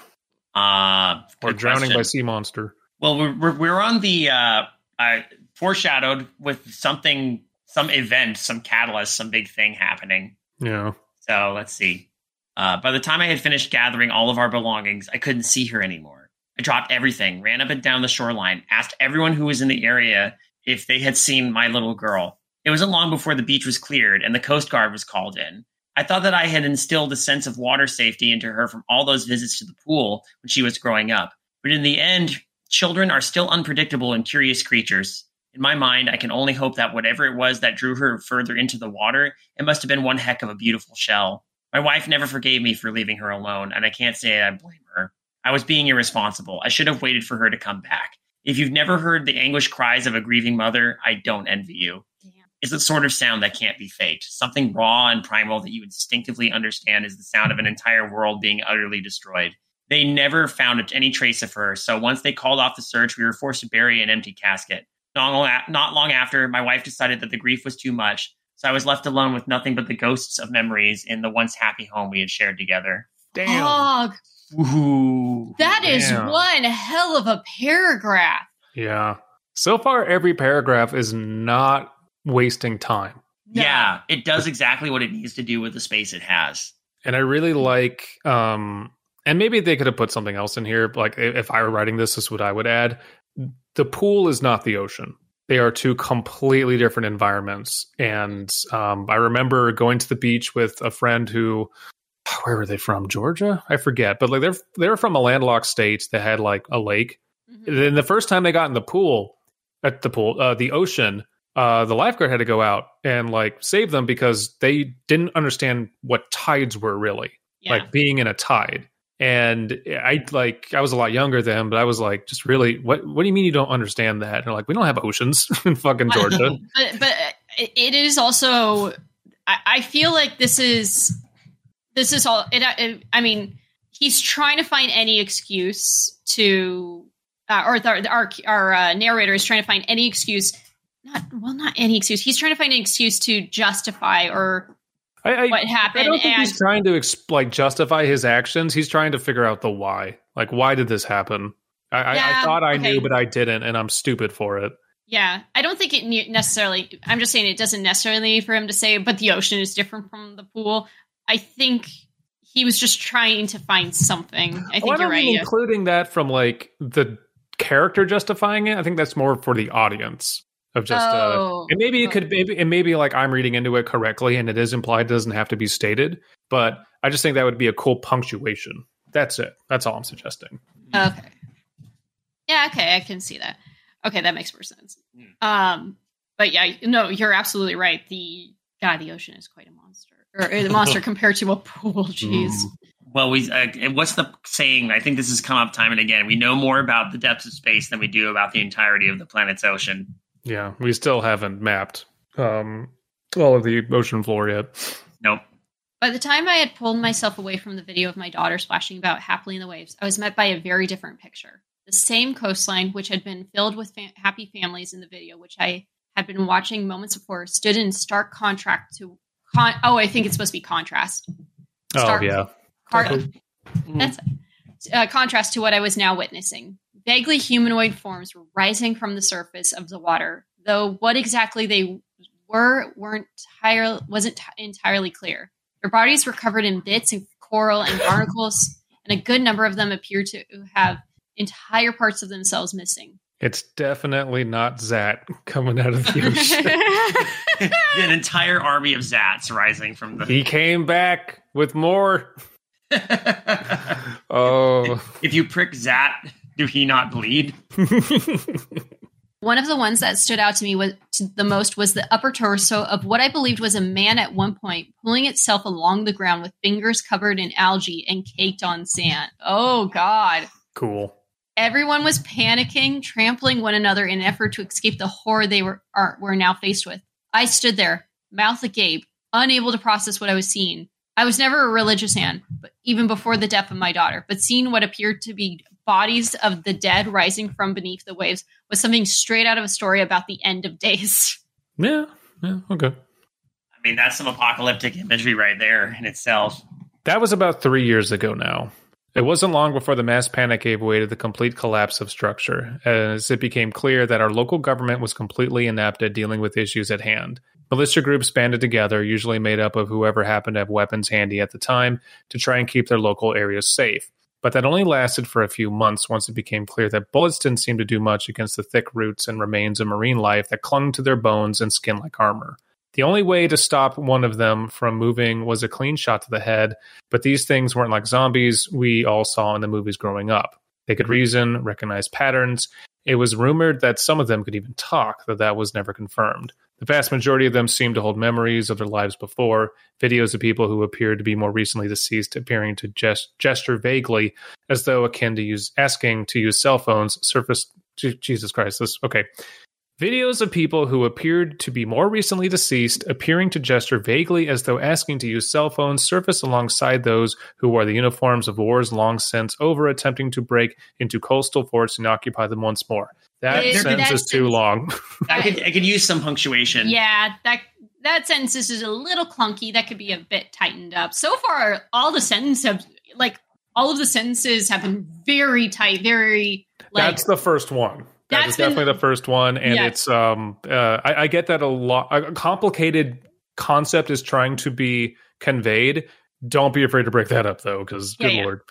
Speaker 1: Uh,
Speaker 3: Or drowning by sea monster?
Speaker 1: Well, we're, we're, we're on the uh, uh, foreshadowed with something, some event, some catalyst, some big thing happening.
Speaker 3: Yeah.
Speaker 1: So let's see. Uh, by the time I had finished gathering all of our belongings, I couldn't see her anymore. I dropped everything, ran up and down the shoreline, asked everyone who was in the area if they had seen my little girl. It wasn't long before the beach was cleared and the Coast Guard was called in. I thought that I had instilled a sense of water safety into her from all those visits to the pool when she was growing up. But in the end, children are still unpredictable and curious creatures. In my mind, I can only hope that whatever it was that drew her further into the water, it must have been one heck of a beautiful shell. My wife never forgave me for leaving her alone, and I can't say I blame her. I was being irresponsible. I should have waited for her to come back. If you've never heard the anguished cries of a grieving mother, I don't envy you.
Speaker 2: damn.
Speaker 1: It's the sort of sound that can't be faked. Something raw and primal that you instinctively understand is the sound of an entire world being utterly destroyed. They never found any trace of her, so once they called off the search, we were forced to bury an empty casket. Not long, not long after, my wife decided that the grief was too much, so I was left alone with nothing but the ghosts of memories in the once happy home we had shared together.
Speaker 2: Dog.
Speaker 1: Ooh.
Speaker 2: That is
Speaker 3: Damn.
Speaker 2: one hell of a paragraph.
Speaker 3: Yeah. So far, every paragraph is not wasting time.
Speaker 2: No.
Speaker 1: Yeah, it does exactly what it needs to do with the space it has.
Speaker 3: And I really like, um, and maybe they could have put something else in here. Like if I were writing this, this is what I would add. The pool is not the ocean. They are two completely different environments. And um, I remember going to the beach with a friend who, where were they from? Georgia? I forget, but like they're they're from a landlocked state that had like a lake.
Speaker 2: Mhm.
Speaker 3: Then the first time they got in the pool, at the pool, uh, the ocean, uh, the lifeguard had to go out and like save them because they didn't understand what tides were really
Speaker 2: Yeah.
Speaker 3: like being in a tide. And I like I was a lot younger then, but I was like, just really, what what do you mean you don't understand that? And they're like, we don't have oceans in fucking Georgia.
Speaker 2: but but it it is also I, I feel like this is this is all it, it i mean he's trying to find any excuse to uh, or the, our our uh, narrator is trying to find any excuse not well not any excuse he's trying to find an excuse to justify or
Speaker 3: I, I,
Speaker 2: what
Speaker 3: I don't think
Speaker 2: and
Speaker 3: he's trying to like justify his actions. He's trying to figure out the why. Like, why did this happen? I, I, I thought I
Speaker 2: okay.
Speaker 3: knew, but I didn't, and I'm stupid for it.
Speaker 2: yeah i don't think it ne- necessarily i'm just saying it doesn't necessarily need for him to say but the ocean is different from the pool i think he was just trying to find something i think
Speaker 3: I
Speaker 2: you're right
Speaker 3: including that from like the character justifying it. I think that's more for the audience of just. Uh,
Speaker 2: Oh.
Speaker 3: and maybe it could maybe and maybe like I'm reading into it correctly, and it is implied. It doesn't have to be stated, but I just think that would be a cool punctuation. That's it. That's all I'm suggesting.
Speaker 2: Okay. Yeah, okay, I can see that. Okay, that makes more sense.
Speaker 1: Hmm.
Speaker 2: Um, but yeah, no, you're absolutely right. The God, the ocean is quite a monster, or a monster compared to a pool. Jeez.
Speaker 3: Mm.
Speaker 1: Well, we uh, what's the saying? I think this has come up time and again. We know more about the depths of space than we do about the entirety of the planet's ocean.
Speaker 3: Yeah, we still haven't mapped um, all of the ocean floor yet.
Speaker 1: Nope.
Speaker 2: By the time I had pulled myself away from the video of my daughter splashing about happily in the waves, I was met by a very different picture. The same coastline, which had been filled with fa- happy families in the video, which I had been watching moments before, stood in stark contrast to. Con- oh, I think it's supposed to be contrast. Stark-
Speaker 3: Oh yeah,
Speaker 2: Car-
Speaker 3: Mhm.
Speaker 2: That's uh, contrast to what I was now witnessing. Vaguely humanoid forms were rising from the surface of the water, though what exactly they were weren't entire, wasn't t- entirely clear. Their bodies were covered in bits of coral and barnacles, and a good number of them appeared to have entire parts of themselves missing.
Speaker 3: it's definitely not Zat coming out of the ocean.
Speaker 1: An entire army of Zats rising from the.
Speaker 3: he came back with more. Oh,
Speaker 1: if you prick Zat, do he not bleed?
Speaker 2: One of the ones that stood out to me was to the most was the upper torso of what I believed was a man at one point pulling itself along the ground with fingers covered in algae and caked on sand. Oh God.
Speaker 3: cool.
Speaker 2: Everyone was panicking, trampling one another in an effort to escape the horror they were are, were now faced with. I stood there, mouth agape, unable to process what I was seeing. I was never a religious man, but even before the death of my daughter, but seeing what appeared to be bodies of the dead rising from beneath the waves was something straight out of a story about the end of days.
Speaker 3: Yeah, yeah, okay.
Speaker 1: I mean, that's some apocalyptic imagery right there in itself.
Speaker 3: That was about three years ago now. It wasn't long before the mass panic gave way to the complete collapse of structure, as it became clear that our local government was completely inept at dealing with issues at hand. Militia groups banded together, usually made up of whoever happened to have weapons handy at the time, to try and keep their local areas safe. But that only lasted for a few months once it became clear that bullets didn't seem to do much against the thick roots and remains of marine life that clung to their bones and skin like armor. The only way to stop one of them from moving was a clean shot to the head, but these things weren't like zombies we all saw in the movies growing up. They could reason, recognize patterns. It was rumored that some of them could even talk, though that was never confirmed. The vast majority of them seemed to hold memories of their lives before, videos of people who appeared to be more recently deceased appearing to gest- gesture vaguely as though akin to use asking to use cell phones surfaced Je- Jesus Christ, this okay. Videos of people who appeared to be more recently deceased appearing to gesture vaguely as though asking to use cell phones surface alongside those who wore the uniforms of wars long since over attempting to break into coastal forts and occupy them once more. That
Speaker 2: It-
Speaker 3: sentence
Speaker 2: that
Speaker 3: is too
Speaker 2: sentence-
Speaker 3: long.
Speaker 1: I could I could use some punctuation.
Speaker 2: Yeah, that that sentence is a little clunky. That could be a bit tightened up. So far, all the sentences have like all of the sentences have been very tight, very like
Speaker 3: That's the first one. That
Speaker 2: That's
Speaker 3: is
Speaker 2: been-
Speaker 3: definitely the first one, and
Speaker 2: Yes.
Speaker 3: it's um. Uh, I, I get that a lot. A complicated concept is trying to be conveyed. Don't be afraid to break that up, though, because
Speaker 2: Yeah,
Speaker 3: good
Speaker 2: yeah.
Speaker 3: lord.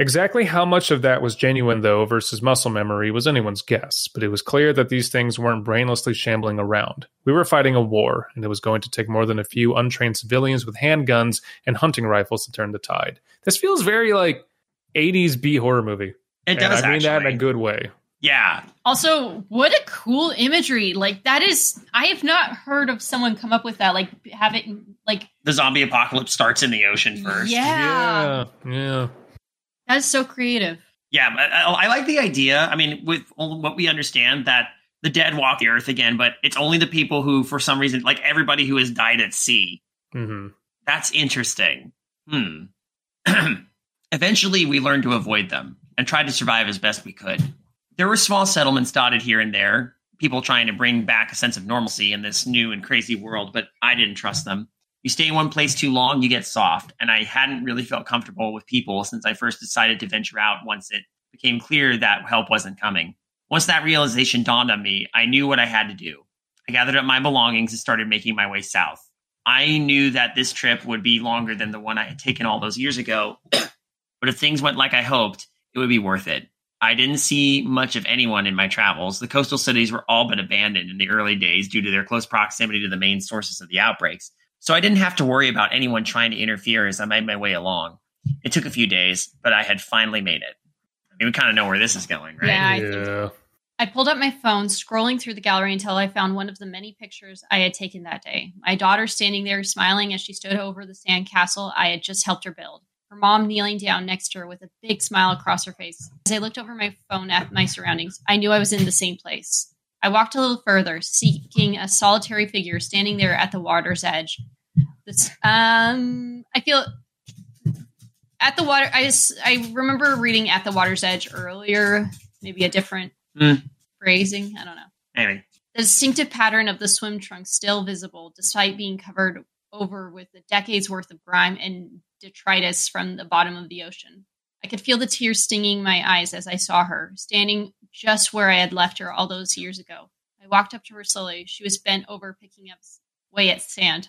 Speaker 3: Exactly how much of that was genuine, though, versus muscle memory was anyone's guess, but it was clear that these things weren't brainlessly shambling around. We were fighting a war, and it was going to take more than a few untrained civilians with handguns and hunting rifles to turn the tide. This feels very like 80s B horror movie.
Speaker 1: It
Speaker 3: And
Speaker 1: does
Speaker 3: I mean
Speaker 1: actually.
Speaker 3: that in a good way.
Speaker 1: yeah.
Speaker 2: Also, what a cool imagery! Like that is, I have not heard of someone come up with that. Like have it like
Speaker 1: The zombie apocalypse starts in the ocean first.
Speaker 2: Yeah,
Speaker 3: Yeah. yeah.
Speaker 2: That's so creative.
Speaker 1: Yeah, I, I like the idea. I mean, with all- what we understand that the dead walk the earth again, but it's only the people who, for some reason, like everybody who has died at sea.
Speaker 3: hmm
Speaker 1: That's interesting. Hmm. Eventually, we learned to avoid them and tried to survive as best we could. There were small settlements dotted here and there, people trying to bring back a sense of normalcy in this new and crazy world, but I didn't trust them. You stay in one place too long, you get soft, and I hadn't really felt comfortable with people since I first decided to venture out once it became clear that help wasn't coming. Once that realization dawned on me, I knew what I had to do. I gathered up my belongings and started making my way south. I knew that this trip would be longer than the one I had taken all those years ago, but if things went like I hoped, it would be worth it. I didn't see much of anyone in my travels. The coastal cities were all but abandoned in the early days due to their close proximity to the main sources of the outbreaks. So I didn't have to worry about anyone trying to interfere as I made my way along. It took a few days, but I had finally made it. I mean, we kind of know where this is going, right?
Speaker 2: Yeah, I
Speaker 3: yeah.
Speaker 2: I pulled up my phone, scrolling through the gallery until I found one of the many pictures I had taken that day. My daughter standing there smiling as she stood over the sand castle I had just helped her build. Her mom kneeling down next to her with a big smile across her face. As I looked over my phone at my surroundings, I knew I was in the same place. I walked a little further, seeking a solitary figure standing there at the water's edge. This, um, I feel at the water. I just, I remember reading at the water's edge earlier. Maybe a different
Speaker 1: Mm.
Speaker 2: phrasing. I don't know.
Speaker 1: Anyway,
Speaker 2: The distinctive pattern of the swim trunk still visible, despite being covered over with the decades worth of grime and detritus from the bottom of the ocean. I could feel the tears stinging my eyes as I saw her, standing just where I had left her all those years ago. I walked up to her slowly. She was bent over, picking up s- way at sand.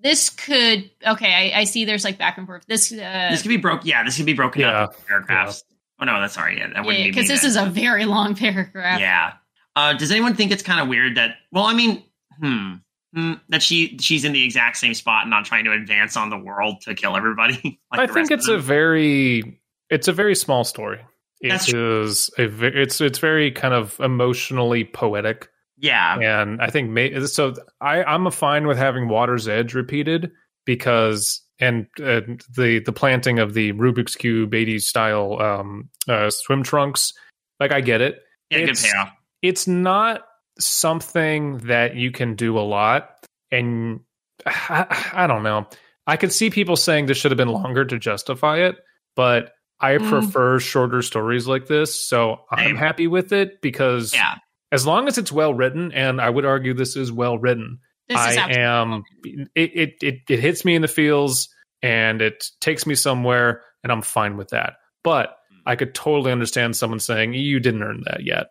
Speaker 2: This could okay. I, I see. There's like back and forth. This uh,
Speaker 1: this could be broke. Yeah, this could be broken
Speaker 3: Yeah.
Speaker 1: up into paragraphs. Oh no, that's sorry. Yeah, that wouldn't be
Speaker 2: because this
Speaker 1: then.
Speaker 2: is a very long paragraph.
Speaker 1: Yeah. Uh, does anyone think it's kind of weird that? Well, I mean, hmm, hmm, that she she's in the exact same spot and not trying to advance on the world to kill everybody. like
Speaker 3: I think it's a very it's a very small story.
Speaker 1: That's
Speaker 3: It is a it's it's very kind of emotionally poetic,
Speaker 1: yeah.
Speaker 3: and I think ma- so. I I'm a fine with having Water's Edge repeated because and uh, the the planting of the Rubik's cube 80s style um, uh, swim trunks. Like I get it.
Speaker 1: Yeah, good
Speaker 3: it's-
Speaker 1: payoff.
Speaker 3: It's not something that you can do a lot, and I, I don't know. I could see people saying this should have been longer to justify it, but I
Speaker 2: Mm.
Speaker 3: prefer shorter stories like this. So I'm happy with it because
Speaker 1: Yeah.
Speaker 3: as long as it's well written, and I would argue this is well written, I am. It, it it it hits me in the feels and it takes me somewhere, and I'm fine with that. But I could totally understand someone saying you didn't earn that yet.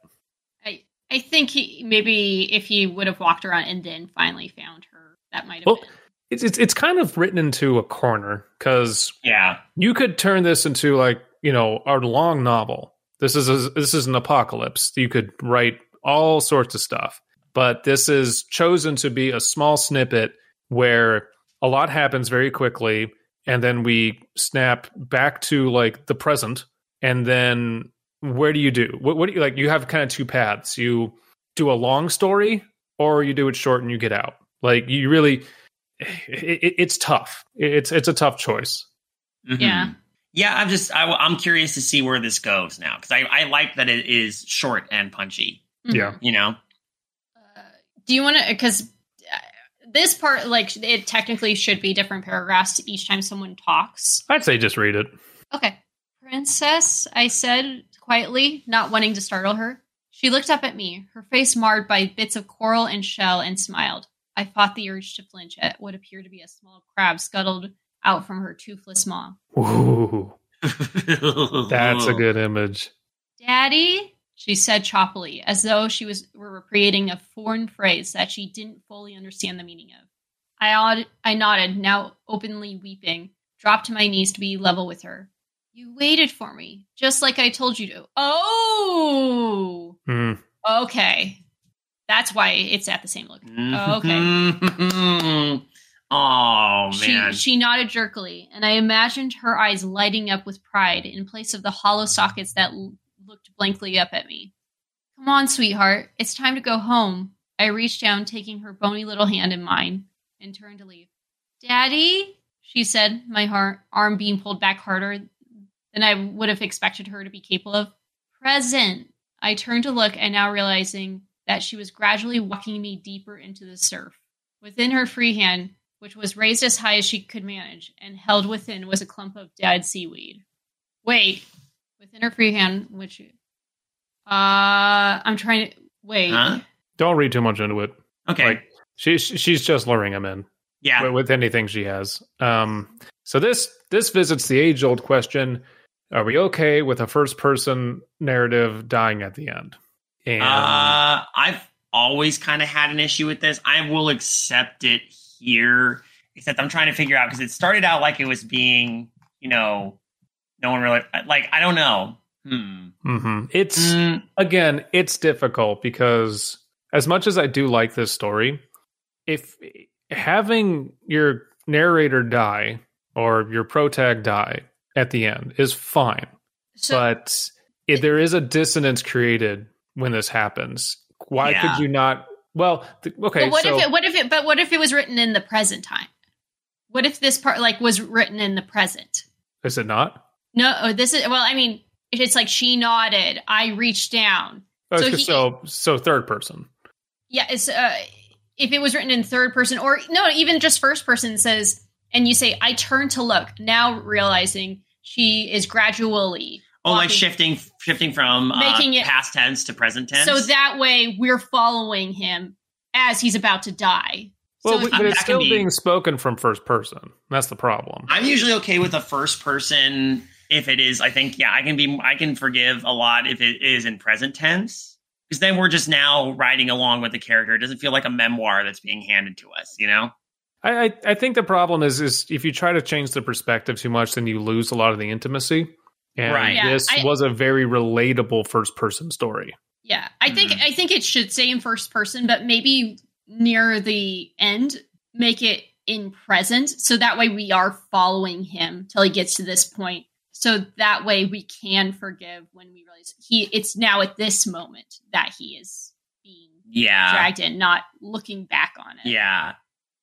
Speaker 2: I I think he maybe if he would have walked around and then finally found her, that might have
Speaker 3: Well,
Speaker 2: been.
Speaker 3: It's it's it's kind of written into a corner because
Speaker 1: Yeah.
Speaker 3: you could turn this into like you know a long novel. This is a, this is an apocalypse. You could write all sorts of stuff, but this is chosen to be a small snippet where a lot happens very quickly, and then we snap back to like the present, and then where do you do? What, what do you like? You have kind of two paths. You do a long story, or you do it short and you get out. Like you really, it, it, it's tough. It's it's a tough choice.
Speaker 1: Mhm.
Speaker 2: Yeah.
Speaker 1: Yeah. I'm just I, I'm curious to see where this goes now because I I like that it is short and punchy.
Speaker 2: Mhm.
Speaker 3: Yeah.
Speaker 1: You know.
Speaker 2: Uh, do you want to? Because this part, like, it technically should be different paragraphs each time someone talks.
Speaker 3: I'd say just read it.
Speaker 2: Okay, princess, I said quietly, not wanting to startle her. She looked up at me, her face marred by bits of coral and shell, and smiled. I fought the urge to flinch at what appeared to be a small crab scuttled out from her toothless maw.
Speaker 3: Ooh, that's a good image.
Speaker 2: Daddy, she said choppily, as though she was were creating a foreign phrase that she didn't fully understand the meaning of. I, odd, I nodded, now openly weeping, dropped to my knees to be level with her. You waited for me, just like I told you to. Oh,
Speaker 3: Hmm.
Speaker 2: okay. That's why it's at the same location. Oh, okay.
Speaker 1: okay. Mm-hmm. oh
Speaker 2: She,
Speaker 1: man.
Speaker 2: she nodded jerkily, and I imagined her eyes lighting up with pride in place of the hollow sockets that l- looked blankly up at me. Come on, sweetheart. It's time to go home. I reached down, taking her bony little hand in mine, and turned to leave. Daddy, she said, my heart, arm being pulled back harder than I would have expected her to be capable of. Present. I turned to look, and now realizing that she was gradually walking me deeper into the surf. Within her free hand, which was raised as high as she could manage, and held within was a clump of dead seaweed. Wait, within her free hand, which, uh, I'm trying to wait.
Speaker 1: Huh?
Speaker 3: Don't read too much into it.
Speaker 1: okay.
Speaker 3: Like she's she's just luring him in
Speaker 1: yeah.
Speaker 3: with, with anything she has. Um, so this this visits the age old question: Are we okay with a first person narrative dying at the end? And
Speaker 1: Uh, I've always kind of had an issue with this. I will accept it here, except I'm trying to figure out because it started out like it was being, you know, no one really like. I don't know. Hmm.
Speaker 3: mhm. it's
Speaker 1: Mm,
Speaker 3: again, it's difficult because as much as I do like this story, if having your narrator die or your protag die at the end is fine,
Speaker 2: So,
Speaker 3: but if there is a dissonance created when this happens, why
Speaker 1: Yeah.
Speaker 3: could you not? Well, th- okay,
Speaker 2: but what
Speaker 3: so
Speaker 2: if it? What if it? But what if it was written in the present time? What if this part like was written in the present?
Speaker 3: is it not?
Speaker 2: No, oh, this is well. I mean, it's like she nodded, I reached down.
Speaker 3: Oh,
Speaker 2: So
Speaker 3: So
Speaker 2: he-
Speaker 3: so, so third person.
Speaker 2: Yeah, it's uh, if it was written in third person or no, even just first person says, and you say, "I turn to look," now realizing she is gradually
Speaker 1: oh, like shifting, shifting from uh,
Speaker 2: Making it-
Speaker 1: past tense to present tense.
Speaker 2: So that way, we're following him as he's about to die.
Speaker 3: Well,
Speaker 2: so
Speaker 3: but
Speaker 1: that
Speaker 3: it's still
Speaker 1: be-
Speaker 3: being spoken from first person. That's the problem.
Speaker 1: I'm usually okay with a first person if it is. I think yeah, I can be. I can forgive a lot if it is in present tense because then we're just now riding along with the character. It doesn't feel like a memoir that's being handed to us. You know.
Speaker 3: I, I I think the problem is is if you try to change the perspective too much, then you lose a lot of the intimacy. And
Speaker 1: Right.
Speaker 2: Yeah,
Speaker 3: this
Speaker 2: I-
Speaker 3: was a very relatable first person story.
Speaker 2: Yeah, I think
Speaker 1: Mhm.
Speaker 2: I think it should say in first person, but maybe near the end make it in present, so that way we are following him till he gets to this point. So that way we can forgive when we realize he. It's now at this moment that he is being
Speaker 1: Yeah.
Speaker 2: dragged in, not looking back on it.
Speaker 1: Yeah.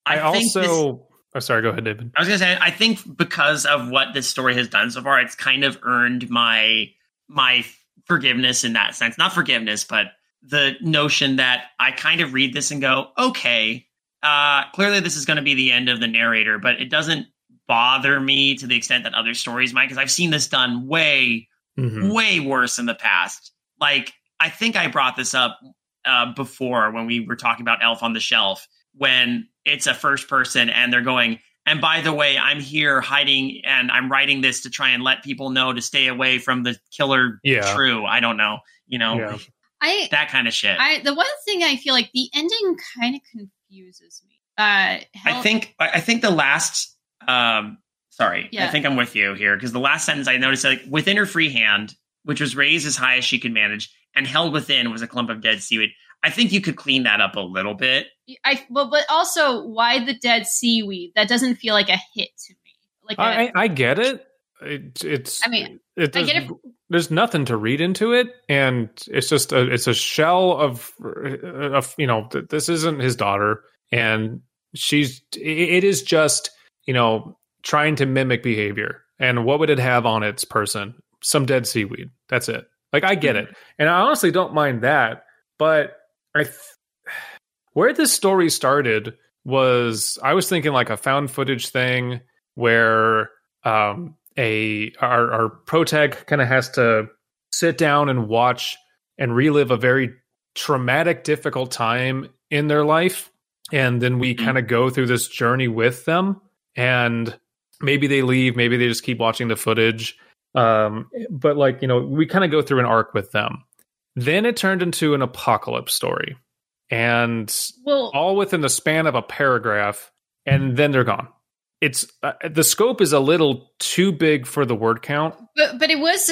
Speaker 3: I,
Speaker 1: think
Speaker 3: also.
Speaker 1: this-
Speaker 3: oh, sorry. Go ahead, David.
Speaker 1: I was gonna say, I think because of what this story has done so far, it's kind of earned my my forgiveness in that sense. Not forgiveness, but the notion that I kind of read this and go, okay, uh, clearly this is going to be the end of the narrator, but it doesn't bother me to the extent that other stories might, because I've seen this done way
Speaker 3: Mhm.
Speaker 1: way worse in the past. Like I think I brought this up uh, before when we were talking about Elf on the Shelf, when it's a first person and they're going. And by the way, I'm here hiding, and I'm writing this to try and let people know to stay away from the killer.
Speaker 3: Yeah.
Speaker 1: True. I don't know. You know
Speaker 3: Yeah.
Speaker 2: I,
Speaker 1: that kind of shit.
Speaker 2: I, the one thing I feel like the ending kind of confuses me. Uh,
Speaker 1: I think I I think the last um sorry, I think I'm with you here because the last sentence I noticed like within her free hand, which was raised as high as she could manage, and held within was a clump of dead seaweed. I think you could clean that up a little bit.
Speaker 2: I well, but also why the dead seaweed? That doesn't feel like a hit to me. Like a-
Speaker 3: I, I I get it. it it's.
Speaker 2: I mean,
Speaker 3: it,
Speaker 2: I
Speaker 3: there's,
Speaker 2: get it.
Speaker 3: there's nothing to read into it, and it's just a it's a shell of of you know this isn't his daughter, and she's it it is just you know trying to mimic behavior. And what would it have on its person? Some dead seaweed. That's it. Like I get hmm. it, and I honestly don't mind that. But I, th- where this story started was I was thinking like a found footage thing where um a our our protag kind of has to sit down and watch and relive a very traumatic difficult time in their life. And then we
Speaker 1: Mhm.
Speaker 3: kind of go through this journey with them. And maybe they leave maybe they just keep watching the footage. Um but like you know we kind of go through an arc with them then it turned into an apocalypse story and
Speaker 2: well,
Speaker 3: all within the span of a paragraph and then they're gone it's uh, the scope is a little too big for the word count.
Speaker 2: But but it was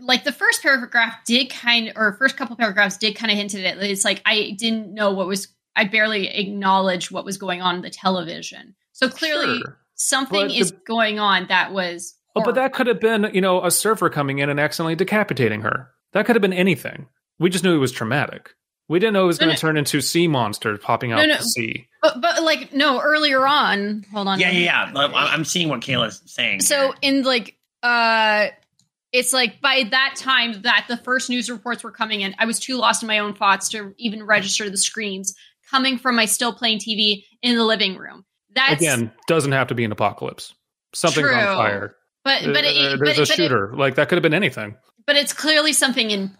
Speaker 2: like the first paragraph did kind or first couple paragraphs did kind of hint at it. It's like I didn't know what was I barely acknowledged what was going on in the television. So clearly
Speaker 3: Sure.
Speaker 2: something
Speaker 3: But
Speaker 2: is
Speaker 3: the-
Speaker 2: going on that was
Speaker 3: Oh, but that could have been, you know, a surfer coming in and accidentally decapitating her. That could have been anything. We just knew it was traumatic. We didn't know it was
Speaker 2: No,
Speaker 3: going
Speaker 2: no.
Speaker 3: to turn into sea monsters popping out
Speaker 2: No,
Speaker 3: of
Speaker 2: no.
Speaker 3: the sea.
Speaker 2: But, but like no earlier on. Hold on.
Speaker 1: Yeah, yeah, yeah. I'm I'm seeing what Kaela's saying.
Speaker 2: So
Speaker 1: here.
Speaker 2: in like uh it's like by that time that the first news reports were coming in, I was too lost in my own thoughts to even register the screams coming from my still playing TV in the living room. That
Speaker 3: Again, doesn't have to be an apocalypse. Something's
Speaker 2: True.
Speaker 3: on fire.
Speaker 2: but but
Speaker 3: Uh,
Speaker 2: it,
Speaker 3: there's
Speaker 2: but,
Speaker 3: a
Speaker 2: but it-
Speaker 3: shooter. like that could have been anything.
Speaker 2: but it's clearly something important.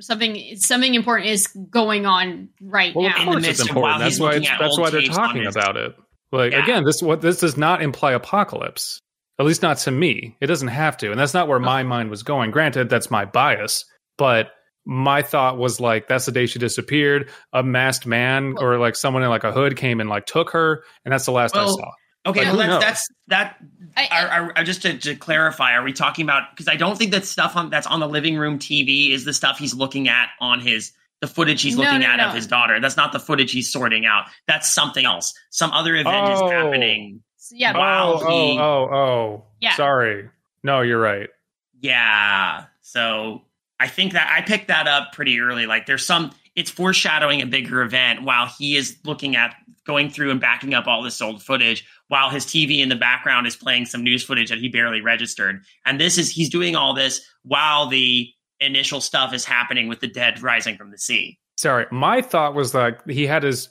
Speaker 2: Something something important is going on right
Speaker 3: Well, of
Speaker 2: now.
Speaker 1: In the
Speaker 3: course it's
Speaker 1: of
Speaker 3: important. That's why it's, that's why they're talking about it. Like
Speaker 1: Yeah.
Speaker 3: again, this what this does not imply apocalypse. At least not to me. It doesn't have to, and that's not where my mind was going. Granted, that's my bias, but my thought was like that's the day she disappeared. A masked man or like someone in like a hood came and like took her, and that's the last I
Speaker 1: Well,
Speaker 3: saw.
Speaker 1: Okay, well, that's,
Speaker 3: knows?
Speaker 1: that's that.
Speaker 2: I-
Speaker 1: Are, are, are- just to, to clarify, are we talking about? Because I don't think that stuff on that's on the living room TV is the stuff he's looking at on his the footage he's
Speaker 2: No,
Speaker 1: looking
Speaker 2: no,
Speaker 1: at
Speaker 2: no.
Speaker 1: of his daughter. That's not the footage he's sorting out. That's something else. Some other event
Speaker 3: Oh.
Speaker 1: is happening.
Speaker 2: yeah, oh,
Speaker 1: Wow,
Speaker 3: oh,
Speaker 1: he-
Speaker 3: oh, oh, oh.
Speaker 2: Yeah.
Speaker 3: Sorry. No, you're right.
Speaker 1: Yeah. So I think that I picked that up pretty early. Like there's some, it's foreshadowing a bigger event while he is looking at going through and backing up all this old footage while his TV in the background is playing some news footage that he barely registered. And this is, he's doing all this while the initial stuff is happening with the dead rising from the sea.
Speaker 3: Sorry. My thought was that he had his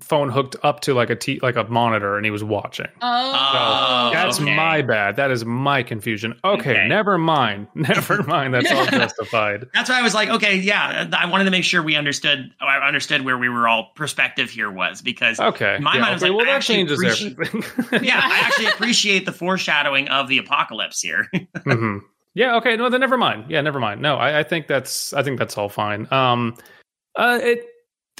Speaker 3: phone hooked up to like a t- like a monitor and he was watching.
Speaker 2: Oh,
Speaker 3: That's
Speaker 1: okay.
Speaker 3: my bad. That is my confusion. Okay,
Speaker 1: Okay.
Speaker 3: never mind. Never mind. That's all justified.
Speaker 1: That's why I was like, okay, yeah, I wanted to make sure we understood, I understood where we were all perspective here was because
Speaker 3: Okay.
Speaker 1: My
Speaker 3: yeah,
Speaker 1: mind was
Speaker 3: okay,
Speaker 1: like,
Speaker 3: well,
Speaker 1: I
Speaker 3: that
Speaker 1: actually
Speaker 3: changes
Speaker 1: appreciate-
Speaker 3: everything.
Speaker 1: yeah, I actually appreciate the foreshadowing of the apocalypse here.
Speaker 3: hmm Yeah. Okay. No. Then never mind. Yeah. Never mind. No. I, I think that's. I think that's all fine. Um. Uh. It.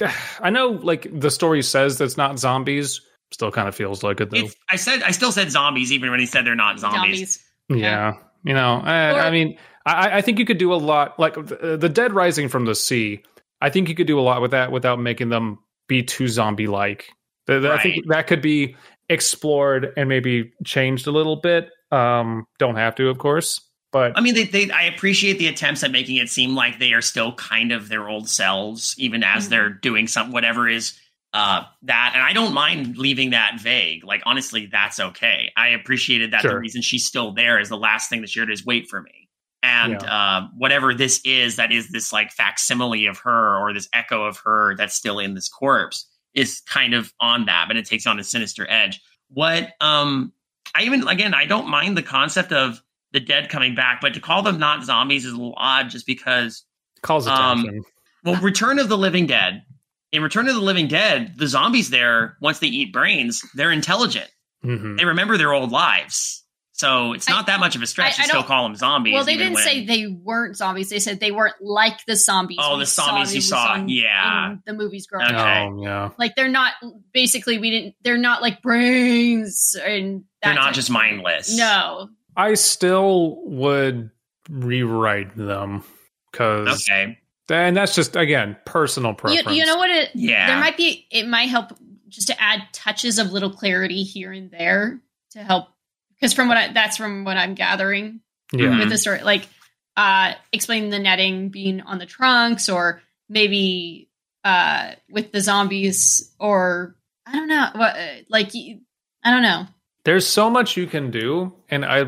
Speaker 3: I know. Like the story says that's not zombies. Still kind of feels like it though.
Speaker 1: It's, I said I still said zombies even when he said they're not zombies.
Speaker 3: Yeah, you know, I,
Speaker 2: Or-
Speaker 3: I mean, I, I think you could do a lot. Like the, the dead rising from the sea, I think you could do a lot with that without making them be too zombie-like. Th- th- I think that could be explored and maybe changed a little bit. Um, don't have to, of course, but
Speaker 1: I mean, they, they I appreciate the attempts at making it seem like they are still kind of their old selves, even as
Speaker 2: Mhm.
Speaker 1: they're doing some whatever is uh that. And I don't mind leaving that vague. Like honestly, that's okay. I appreciated that the reason she's still there is the last thing that she heard is wait for me. And uh, whatever this is, that is this like facsimile of her or this echo of her that's still in this corpse is kind of on that, but it takes on a sinister edge. What um I even again I don't mind the concept of the dead coming back, but to call them not zombies is a little odd just because
Speaker 3: calls
Speaker 1: um,
Speaker 3: attention.
Speaker 1: well, Return of the Living Dead. In Return of the Living Dead, the zombies there, once they eat brains, they're intelligent.
Speaker 3: Mhm.
Speaker 1: They remember their old lives. So it's
Speaker 2: I-
Speaker 1: not that much of a stretch
Speaker 2: I-
Speaker 1: to still call them zombies.
Speaker 2: Well, they didn't
Speaker 1: when-
Speaker 2: say they weren't zombies. They said they weren't like the zombies.
Speaker 1: Oh, the zombies you saw.
Speaker 2: in-
Speaker 1: Yeah.
Speaker 2: in the movies growing
Speaker 1: Okay.
Speaker 2: up.
Speaker 3: Oh yeah.
Speaker 2: Like they're not basically we didn't. They're not like brains and that
Speaker 1: they're not just mindless.
Speaker 2: No,
Speaker 3: I still would rewrite them because,
Speaker 1: Okay.
Speaker 3: and that's just again personal preference.
Speaker 2: you know what? It
Speaker 1: Yeah.
Speaker 2: there might be. It might help just to add touches of little clarity here and there to help. Because from what I, that's from what I'm gathering,
Speaker 3: Yeah.
Speaker 2: With the story like uh explaining the netting being on the trunks or maybe uh with the zombies or i don't know what uh, like I don't know
Speaker 3: there's so much you can do and i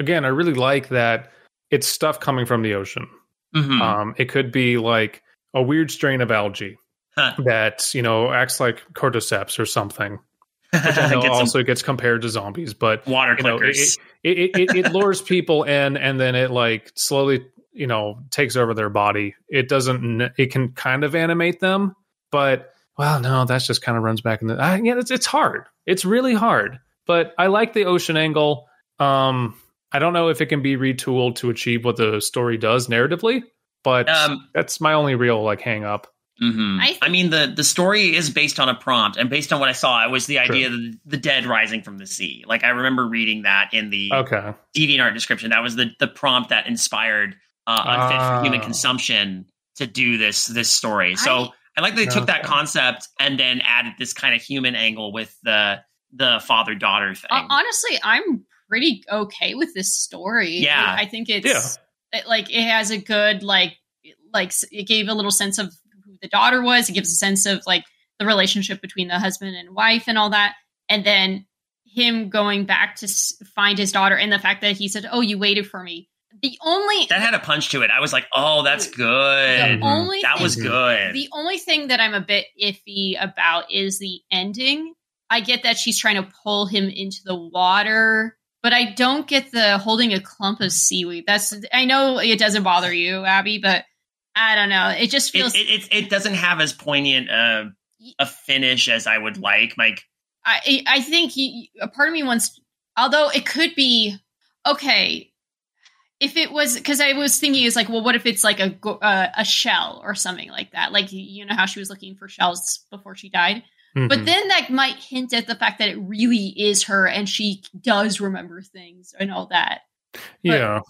Speaker 3: again i really like that it's stuff coming from the ocean.
Speaker 1: Mhm.
Speaker 3: um it could be like a weird strain of algae
Speaker 1: Huh.
Speaker 3: that you know acts like cordyceps or something which i know
Speaker 1: Get
Speaker 3: also gets compared to zombies but
Speaker 1: water
Speaker 3: you know, it, it, it, it lures people in and then it like slowly you know takes over their body. It doesn't it can kind of animate them but well no that's just kind of runs back in the uh, yeah it's, it's hard. It's really hard but i like the ocean angle um i don't know if it can be retooled to achieve what the story does narratively but
Speaker 1: um,
Speaker 3: that's my only real like hang up
Speaker 1: Mhm.
Speaker 2: I think-
Speaker 1: I mean, the the story is based on a prompt, and based on what I saw, it was the
Speaker 3: Sure.
Speaker 1: idea of the, the dead rising from the sea. Like I remember reading that in the
Speaker 3: Okay.
Speaker 1: DeviantArt description. That was the the prompt that inspired uh, Unfit for Human
Speaker 3: Ah.
Speaker 1: Consumption to do this this story. So
Speaker 2: I-
Speaker 1: I, like they took that
Speaker 3: Okay.
Speaker 1: concept and then added this kind of human angle with the the father daughter thing.
Speaker 2: Uh, honestly, I'm pretty okay with this story.
Speaker 1: Yeah.
Speaker 2: I think it's it, like it has a good like like it gave a little sense of who the daughter was. It gives a sense of like the relationship between the husband and wife and all that, and then him going back to s- find his daughter and the fact that he said, "Oh, you waited for me." The only
Speaker 1: that had a punch to it. I was like, oh, that's good.
Speaker 2: Only
Speaker 1: That
Speaker 2: thing-
Speaker 1: was good.
Speaker 2: The only thing that I'm a bit iffy about is the ending. I get that she's trying to pull him into the water, but I don't get the holding a clump of seaweed. That's I know it doesn't bother you, Abby, but I don't know. It just feels
Speaker 1: it, it, it doesn't have as poignant uh, a finish as I would like. Like,
Speaker 2: I I think he, a part of me wants although it could be okay if it was because I was thinking is like well what if it's like a uh, a shell or something like that like you know how she was looking for shells before she died But
Speaker 3: Mhm.
Speaker 2: then that might hint at the fact that it really is her and she does remember things and all that.
Speaker 3: yeah.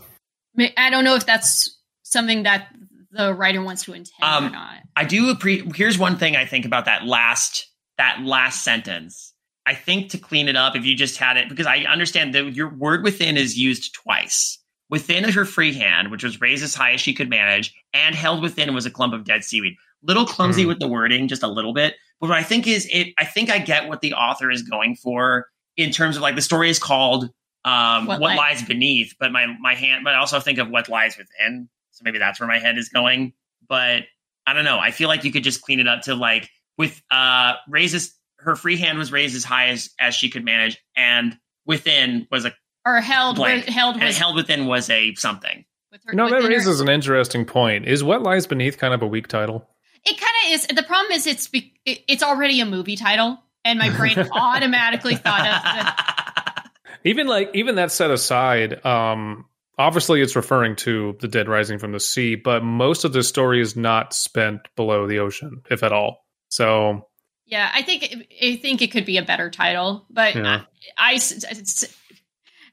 Speaker 2: I I don't know if that's something that the writer wants to intend or
Speaker 1: Um,
Speaker 2: not.
Speaker 1: I do appreciate. Here's one thing I think about that last that last sentence. I think to clean it up, if you just had it, because I understand that your word within is used twice. Within is her free hand, which was raised as high as she could manage, and held within was a clump of dead seaweed. Little clumsy
Speaker 3: Hmm.
Speaker 1: with the wording, just a little bit. But what I think is it. I think I get what the author is going for in terms of like the story is called um,
Speaker 2: What
Speaker 1: "What,
Speaker 2: Li-
Speaker 1: Lies Beneath," but my my hand, but I also think of what lies within. So maybe that's where my head is going. But I don't know. I feel like you could just clean it up to like with uh raises her free hand was raised as high as as she could manage, and within was a
Speaker 2: Or held
Speaker 1: blank.
Speaker 2: with, held
Speaker 1: and
Speaker 2: with,
Speaker 1: held within was a something.
Speaker 2: with her.
Speaker 3: You know, that
Speaker 2: within her-
Speaker 3: raises an interesting point. Is What Lies Beneath kind of a weak title?
Speaker 2: It kind of is. The problem is it's be, it, it's already a movie title, and my brain automatically thought of the,
Speaker 3: Even like even that set aside, um, obviously it's referring to the dead rising from the sea, but most of the story is not spent below the ocean, if at all. So
Speaker 2: yeah. I think I think it could be a better title, but
Speaker 3: Yeah.
Speaker 2: I, I s- s-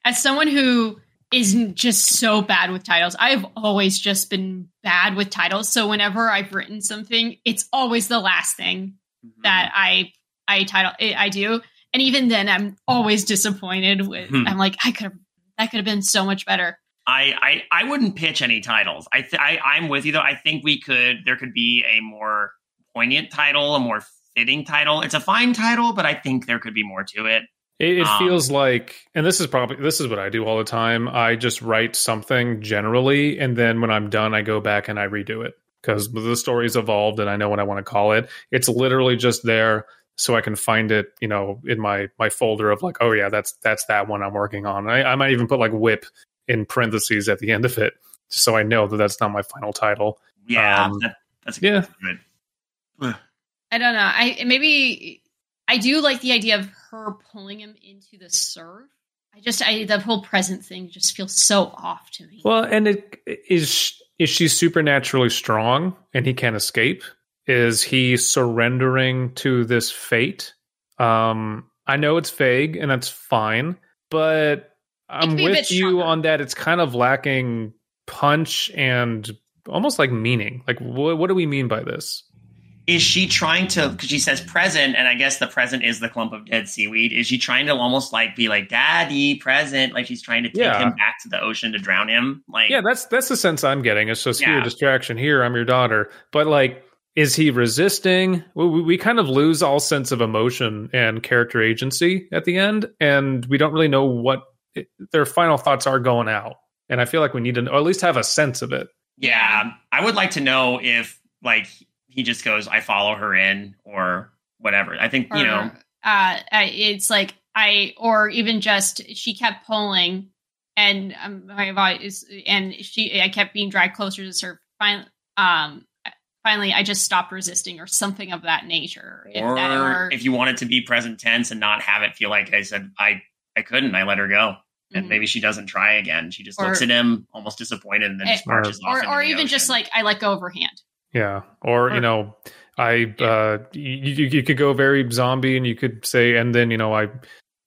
Speaker 2: as someone who is just so bad with titles, I've always just been bad with titles. So whenever I've written something, it's always the last thing
Speaker 1: Mm-hmm.
Speaker 2: that I I title I do, and even then, I'm always disappointed with.
Speaker 1: Hmm.
Speaker 2: I'm like, I could have that could have been so much better.
Speaker 1: I, I I wouldn't pitch any titles. I, th- I I'm with you though. I think we could there could be a more poignant title, a more fitting title. It's a fine title, but I think there could be more to it.
Speaker 3: It, it
Speaker 1: Um,
Speaker 3: feels like, and this is probably this is what I do all the time. I just write something generally, and then when I'm done, I go back and I redo it because the story's evolved, and I know what I want to call it. It's literally just there so I can find it, you know, in my my folder of like, oh yeah, that's that's that one I'm working on. I, I might even put like whip in parentheses at the end of it, just so I know that that's not my final title.
Speaker 1: Yeah,
Speaker 3: Um,
Speaker 1: that, that's
Speaker 3: yeah.
Speaker 1: good.
Speaker 2: I don't know. I maybe I do like the idea of her pulling him into the surf. I just I the whole present thing just feels so off to me.
Speaker 3: Well, and it is is she supernaturally strong and he can't escape? Is he surrendering to this fate? Um, I know it's vague and that's fine, but I'm
Speaker 2: could be a bit
Speaker 3: with you on that. It's kind of lacking punch and almost like meaning. Like, what, what do we mean by this?
Speaker 1: Is she trying to? Because she says present, and I guess the present is the clump of dead seaweed. Is she trying to almost like be like daddy present? Like she's trying to take
Speaker 3: Yeah.
Speaker 1: him back to the ocean to drown him? Like
Speaker 3: Yeah, that's that's the sense I'm getting. It's just here,
Speaker 1: Yeah.
Speaker 3: distraction. Here, I'm your daughter. But like, is he resisting? We, we we kind of lose all sense of emotion and character agency at the end, and we don't really know what it, their final thoughts are going out. And I feel like we need to, or at least have a sense of it.
Speaker 1: Yeah, I would like to know if like he just goes, "I follow her in," or whatever. I think you know.
Speaker 2: uh, it's like I, or even just she kept pulling, and um, my voice, and she, I kept being dragged closer to surf. Finally, um, finally, I just stopped resisting, or something of that nature. If
Speaker 1: Or
Speaker 2: that,
Speaker 1: if you want it to be present tense and not have it feel like I said I I couldn't, I let her go, and
Speaker 2: Mhm.
Speaker 1: maybe she doesn't try again. She just
Speaker 2: Or-
Speaker 1: looks at him almost disappointed and then just
Speaker 2: Eh,
Speaker 1: marches off.
Speaker 2: or,
Speaker 1: into
Speaker 2: or
Speaker 1: the
Speaker 2: even just like I let go of her hand.
Speaker 3: Yeah, or you know, I uh, you, you you could go very zombie, and you could say, and then you know, I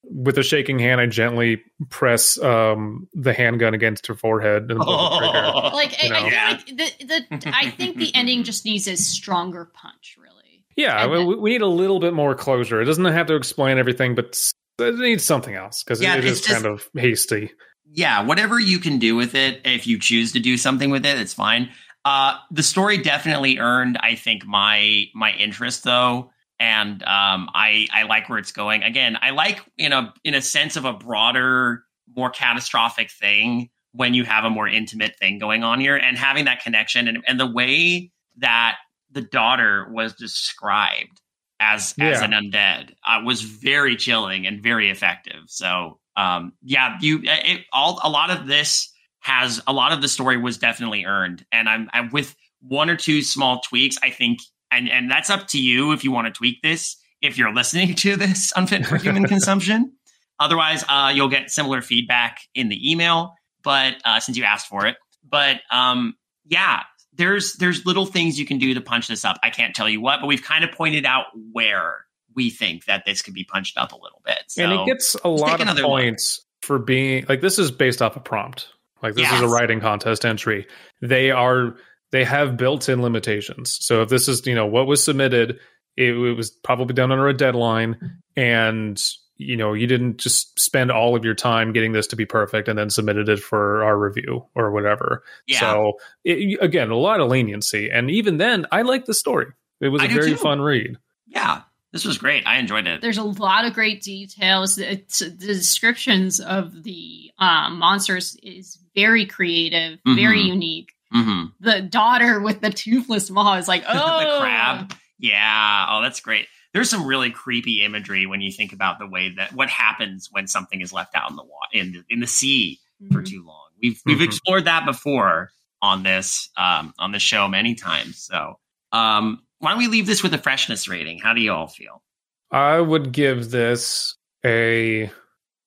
Speaker 3: with a shaking hand, I gently press um the handgun against her forehead and pull the trigger.
Speaker 2: Like I,
Speaker 3: You
Speaker 2: I
Speaker 3: know.
Speaker 2: feel
Speaker 1: Yeah.
Speaker 2: like the, the I think the ending just needs a stronger punch, really.
Speaker 3: Yeah, we,
Speaker 2: then-
Speaker 3: we need a little bit more closure. It doesn't have to explain everything, but it needs something else because
Speaker 1: Yeah,
Speaker 3: it
Speaker 1: it's just-
Speaker 3: kind of hasty.
Speaker 1: yeah, whatever you can do with it, if you choose to do something with it, it's fine. Uh, the story definitely earned, I think, my my interest though, and um, I I like where it's going. Again, I like in a in a sense of a broader, more catastrophic thing when you have a more intimate thing going on here, and having that connection and and the way that the daughter was described as as an undead uh, was very chilling and very effective. So um, yeah, you it, all a lot of this has a lot of the story was definitely earned, and I'm, I'm with one or two small tweaks. I think, and and that's up to you if you want to tweak this. If you're listening to this unfit for human consumption, otherwise uh, you'll get similar feedback in the email. But uh, since you asked for it, but um, yeah, there's there's little things you can do to punch this up. I can't tell you what, but we've kind of pointed out where we think that this could be punched up a little bit. So
Speaker 3: and it gets a lot of
Speaker 1: another look.
Speaker 3: points for being like this is based off a prompt. Like this is a writing contest entry. They are they have built-in limitations. So if this is you know what was submitted, it, it was probably done under a deadline, and you know you didn't just spend all of your time getting this to be perfect and then submitted it for our review or whatever.
Speaker 1: yeah.
Speaker 3: So it, again, a lot of leniency, and even then, I like the story. It was
Speaker 1: I
Speaker 3: a very
Speaker 1: too.
Speaker 3: fun read.
Speaker 1: Yeah, this was great. I enjoyed it.
Speaker 2: There's a lot of great details. It's, the descriptions of the um, monsters is very creative, very
Speaker 1: Mhm.
Speaker 2: unique.
Speaker 1: hmm
Speaker 2: The daughter with the toothless maw is like, oh,
Speaker 1: the crab. Yeah. Oh, that's great. There's some really creepy imagery when you think about the way that what happens when something is left out in the water in the, in the sea for
Speaker 2: Mhm.
Speaker 1: too long. We've we've
Speaker 3: Mhm.
Speaker 1: explored that before on this um, on the show many times. So um, why don't we leave this with a freshness rating? How do you all feel?
Speaker 3: I would give this a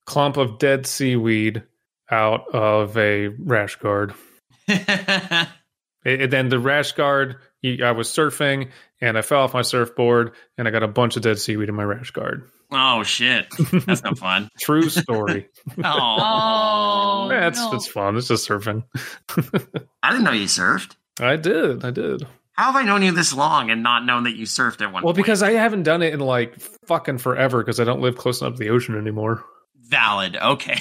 Speaker 3: clump of dead seaweed out of a rash guard. And then the rash guard, he- I was surfing and I fell off my surfboard and I got a bunch of dead seaweed in my rash guard.
Speaker 1: oh shit, that's not fun.
Speaker 3: True story.
Speaker 1: Oh,
Speaker 2: Oh,
Speaker 3: yeah,
Speaker 2: no.
Speaker 3: it's fun. It's just surfing.
Speaker 1: I didn't know you surfed.
Speaker 3: I did. I did.
Speaker 1: How have I known you this long and not known that you surfed at one
Speaker 3: Well,
Speaker 1: point?
Speaker 3: because I haven't done it in like fucking forever because I don't live close enough to the ocean anymore.
Speaker 1: valid. Okay.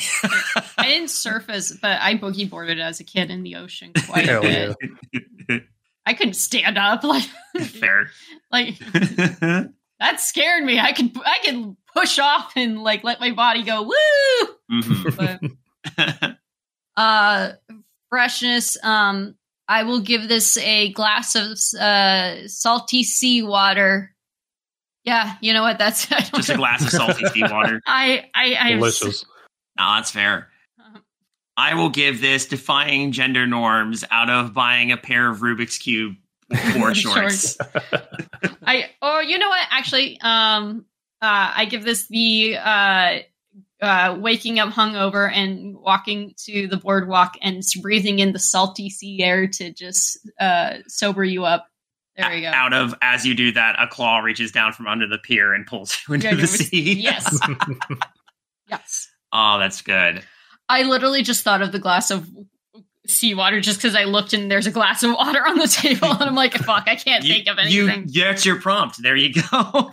Speaker 2: I didn't surf as, but I boogie boarded as a kid in the ocean quite
Speaker 3: Hell
Speaker 2: a bit. I couldn't stand up like,
Speaker 1: Fair.
Speaker 2: like that scared me. I could, I could push off and like let my body go woo.
Speaker 1: Mhm.
Speaker 2: But uh, freshness. Um, I will give this a glass of uh salty seawater. Yeah, you know what? That's I don't
Speaker 1: Just a glass of salty seawater.
Speaker 2: I I I am
Speaker 3: Delicious.
Speaker 1: No, that's fair.
Speaker 2: Um,
Speaker 1: I will give this defying gender norms out of buying a pair of Rubik's Cube board shorts.
Speaker 2: I oh you know what actually um uh I give this the uh uh waking up hungover and walking to the boardwalk and breathing in the salty sea air to just uh sober you up. There we go.
Speaker 1: Out of as you do that, a claw reaches down from under the pier and pulls you into
Speaker 2: Yeah,
Speaker 1: the
Speaker 2: was-
Speaker 1: sea.
Speaker 2: Yes. yes.
Speaker 1: Oh, that's good.
Speaker 2: I literally just thought of the glass of seawater just because I looked and there's a glass of water on the table and I'm like, fuck, I can't
Speaker 1: You-
Speaker 2: think of anything.
Speaker 1: you,
Speaker 2: anything.
Speaker 1: that's your prompt. There you go.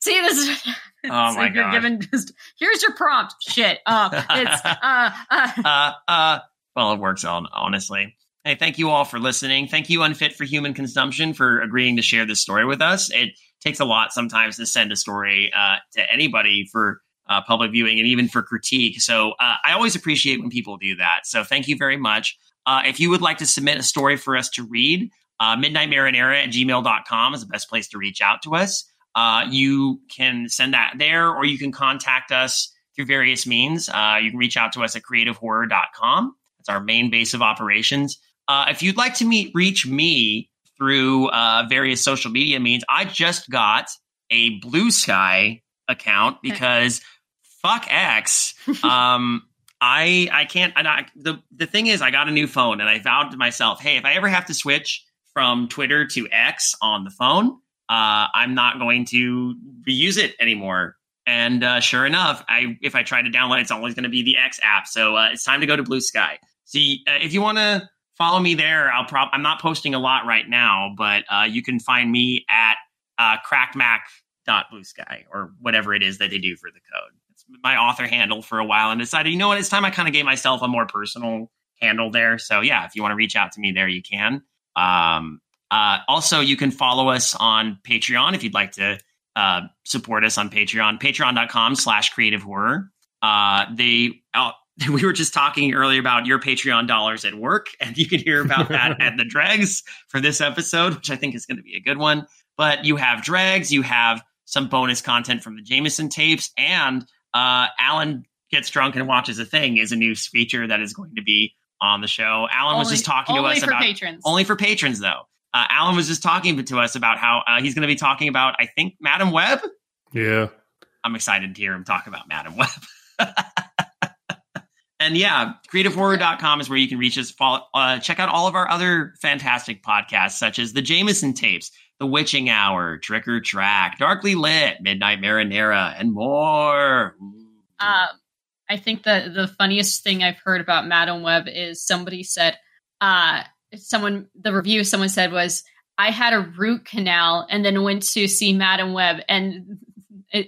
Speaker 2: See, this is.
Speaker 1: Oh my
Speaker 2: you're
Speaker 1: gosh.
Speaker 2: given just here's your prompt. Shit. Uh, it's uh, uh,
Speaker 1: uh, uh, well, it works on honestly. Hey, thank you all for listening. Thank you, Unfit for Human Consumption, for agreeing to share this story with us. It takes a lot sometimes to send a story uh, to anybody for uh, public viewing and even for critique. So uh, I always appreciate when people do that. So thank you very much. Uh, if you would like to submit a story for us to read, uh, midnightmarinara at gmail.com is the best place to reach out to us. Uh, you can send that there or you can contact us through various means. Uh, you can reach out to us at creativehorror.com. That's our main base of operations. Uh, if you'd like to meet, reach me through uh, various social media means, I just got a Bluesky account because fuck X. Um, I I can't. I, I, the the thing is, I got a new phone, and I vowed to myself, hey, if I ever have to switch from Twitter to X on the phone, uh, I'm not going to reuse it anymore. And uh, sure enough, I if I try to download, it's always going to be the X app. So uh, it's time to go to Bluesky. See, uh, if you want to follow me there, I'll prob I'm not posting a lot right now, but uh, you can find me at uh, crackmac.bluesky or whatever it is that they do for the code It's my author handle for a while and decided, you know what, it's time I kind of gave myself a more personal handle there. So yeah, if you want to reach out to me there, you can. Um, uh, also, you can follow us on Patreon if you'd like to uh, support us on Patreon. Patreon.com slash creative horror. Uh, they uh, we were just talking earlier about your Patreon dollars at work, and you can hear about that at the dregs for this episode, which I think is going to be a good one. But you have dregs, you have some bonus content from the Jameson tapes, and uh, Alan gets drunk and watches a thing is a new feature that is going to be on the show. Alan only, was just talking to us about
Speaker 2: patrons.
Speaker 1: only for patrons though. Uh, Alan was just talking to us about how uh, he's going to be talking about I think Madame Web.
Speaker 3: Yeah,
Speaker 1: I'm excited to hear him talk about Madame Web. and yeah, creativehorror.com is where you can reach us. Follow, uh, check out all of our other fantastic podcasts, such as the Jameson tapes, the Witching Hour, Trick or Track, Darkly Lit, Midnight Marinara, and more.
Speaker 2: Um, I think that the funniest thing I've heard about Madame Web is somebody said, uh, someone the review someone said was, I had a root canal and then went to see Madame Web, and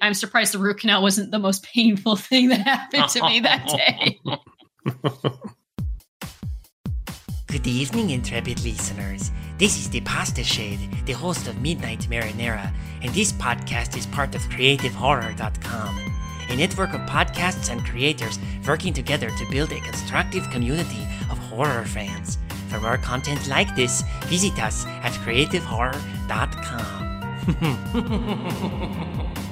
Speaker 2: I'm surprised the root canal wasn't the most painful thing that happened to me that day.
Speaker 4: Good evening, intrepid listeners. This is the Pasta Shade, the host of Midnight Marinara, and this podcast is part of CreativeHorror.com, a network of podcasts and creators working together to build a constructive community of horror fans. For more content like this, visit us at CreativeHorror.com.